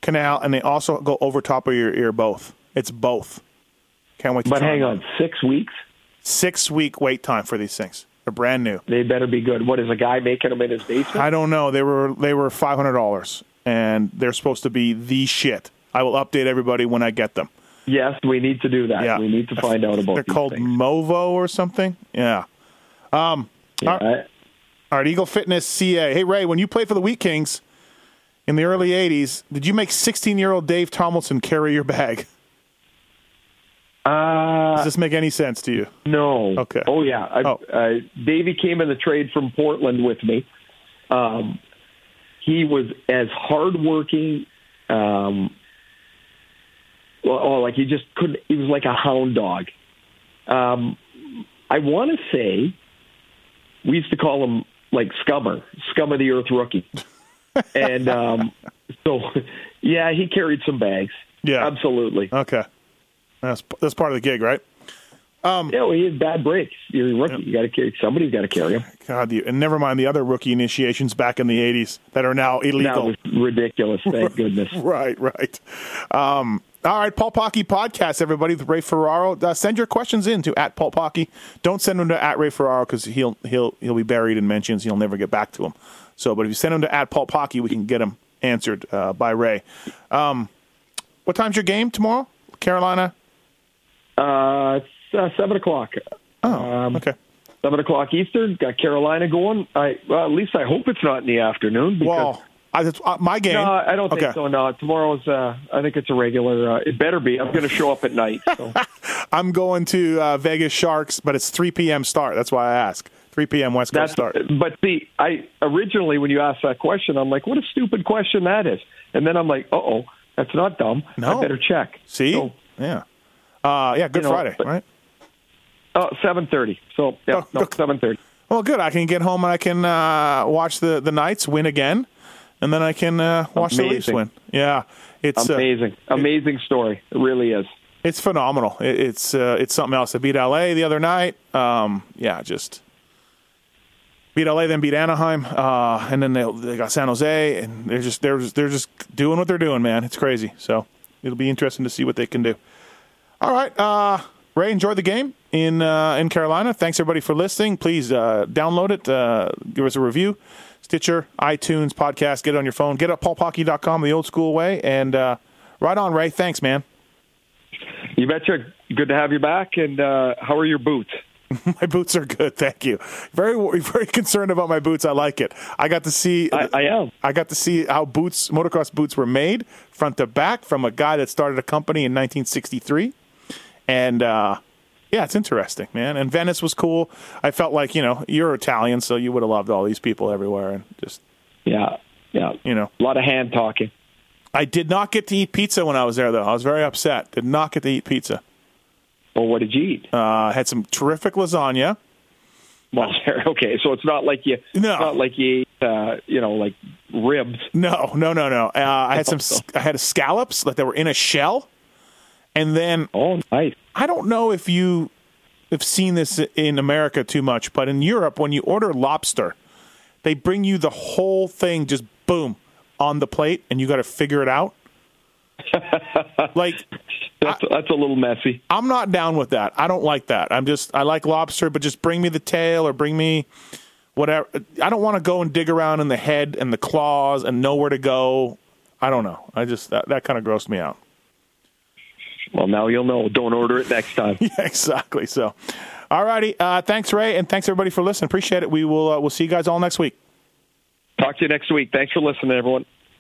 S1: canal, and they also go over top of your ear. Both. It's both. Can't wait. To
S3: But hang
S1: them
S3: on, six weeks.
S1: Six week wait time for these things. They're brand new.
S3: They better be good. What is a guy making them in his basement?
S1: I don't know. They were they were five hundred dollars, and they're supposed to be the shit. I will update everybody when I get them.
S3: Yes, we need to do that.
S1: Yeah,
S3: We need to find out about
S1: They're called
S3: things.
S1: Movo or something. Yeah.
S3: Yeah, I-
S1: All right, Eagle Fitness CA. Hey Ray, when you played for the Wheat Kings in the early '80s, did you make 16-year-old Dave Tomlinson carry your bag?
S3: Uh,
S1: Does this make any sense to you?
S3: no.
S1: Okay.
S3: Oh yeah. I,
S1: Oh.
S3: Uh, Davey came in the trade from Portland with me. Um, he was as hardworking. Um, well, oh, like he just couldn't. He was like a hound dog. Um, I want to say we used to call him like scummer, scum of the earth rookie. and um, so, yeah, he carried some bags.
S1: Yeah.
S3: absolutely.
S1: Okay, that's that's part of the gig, right?
S3: Yeah, well, he had bad breaks. You're a rookie. You got to carry. Somebody's got to carry him.
S1: God, you, and never mind the other rookie initiations back in the '80s that are now illegal.
S3: That was ridiculous. Thank goodness.
S1: Right, right. Um, all right, Pulp Hockey podcast, everybody with Ray Ferraro. Uh, send your questions in to at Pulp Hockey. Don't send them to at Ray Ferraro because he'll he'll he'll be buried in mentions. He'll never get back to them. So, but if you send them to at Pulp Hockey, we can get them answered uh, by Ray. Um, what time's your game tomorrow? Carolina.
S3: Uh, it's uh, seven o'clock.
S1: Oh,
S3: Um,
S1: okay.
S3: Seven o'clock Eastern. Got Carolina going. I well, at least I hope it's not in the afternoon. Because,
S1: Well, I, uh, my game.
S3: no, I don't think
S1: okay.
S3: so. No, tomorrow's. Uh, I think it's a regular. Uh, it better be. I'm going to show up at night. So.
S1: I'm going to uh, Vegas Sharks, but it's 3 p.m. start. That's why I ask. 3 p.m. West Coast
S3: That's,
S1: start.
S3: but see, I originally when you asked that question, I'm like, what a stupid question that is. And then I'm like, uh oh, that's not dumb.
S1: No.
S3: I better check.
S1: See?
S3: So,
S1: yeah. Uh, yeah, Good
S3: you know,
S1: Friday,
S3: but-
S1: right?
S3: Seven thirty. So yeah,
S1: Oh,
S3: no,
S1: look.
S3: seven thirty.
S1: Well, good. I can get home and I can uh, watch the, the Knights win again, and then I can uh, watch the Leafs win. Yeah, it's uh,
S3: Amazing, amazing story. It really is.
S1: it's phenomenal. It, it's uh, it's something else. They beat LA the other night. Um, yeah, just beat LA, then beat Anaheim, uh, and then they they got San Jose, and they're just they're just, they're just doing what they're doing, man. It's crazy. So it'll be interesting to see what they can do. All right, uh, Ray, enjoy the game in uh, in Carolina. Thanks everybody for listening. Please uh, download it, uh, give us a review. Stitcher, iTunes, podcast. Get it on your phone. Get it at pulphockey.com the old school way. And uh, right on, Ray. Thanks, man.
S3: You betcha. Good to have you back. And uh, how are your boots?
S1: my boots are good, thank you. Very, very concerned about my boots. I like it. I got to see.
S3: I, I am.
S1: I got to see how boots, motocross boots, were made front to back from a guy that started a company in 1963, and uh, yeah, it's interesting, man. And Venice was cool. I felt like you know you're Italian, so you would have loved all these people everywhere, and just
S3: Yeah, yeah.
S1: you know.
S3: A lot of hand talking.
S1: I did not get to eat pizza when I was there, though. I was very upset. Did not get to eat pizza.
S3: Well, what did you eat?
S1: Uh, I had some terrific lasagna.
S3: Well, okay, so it's not like you.
S1: No.
S3: Not like you uh, you know, like ribs.
S1: No, no, no, no. Uh, I had some. I had scallops like they were in a shell, and then
S3: Oh, nice.
S1: I don't know if you have seen this in America too much, but in Europe, when you order lobster, they bring you the whole thing just boom on the plate, and you got to figure it out. like
S3: That's that's a little messy.
S1: I'm not down with that. I don't like that. I'm just I like lobster, but just bring me the tail or bring me whatever. I don't want to go and dig around in the head and the claws and know where to go. I don't know. I just that that kind of grossed me out.
S3: Well, now you'll know. Don't order it next time.
S1: Yeah, exactly. So, all righty. Uh, thanks, Ray, and thanks everybody for listening. Appreciate it. We will uh, we'll see you guys all next week.
S3: Talk to you next week. Thanks for listening, everyone.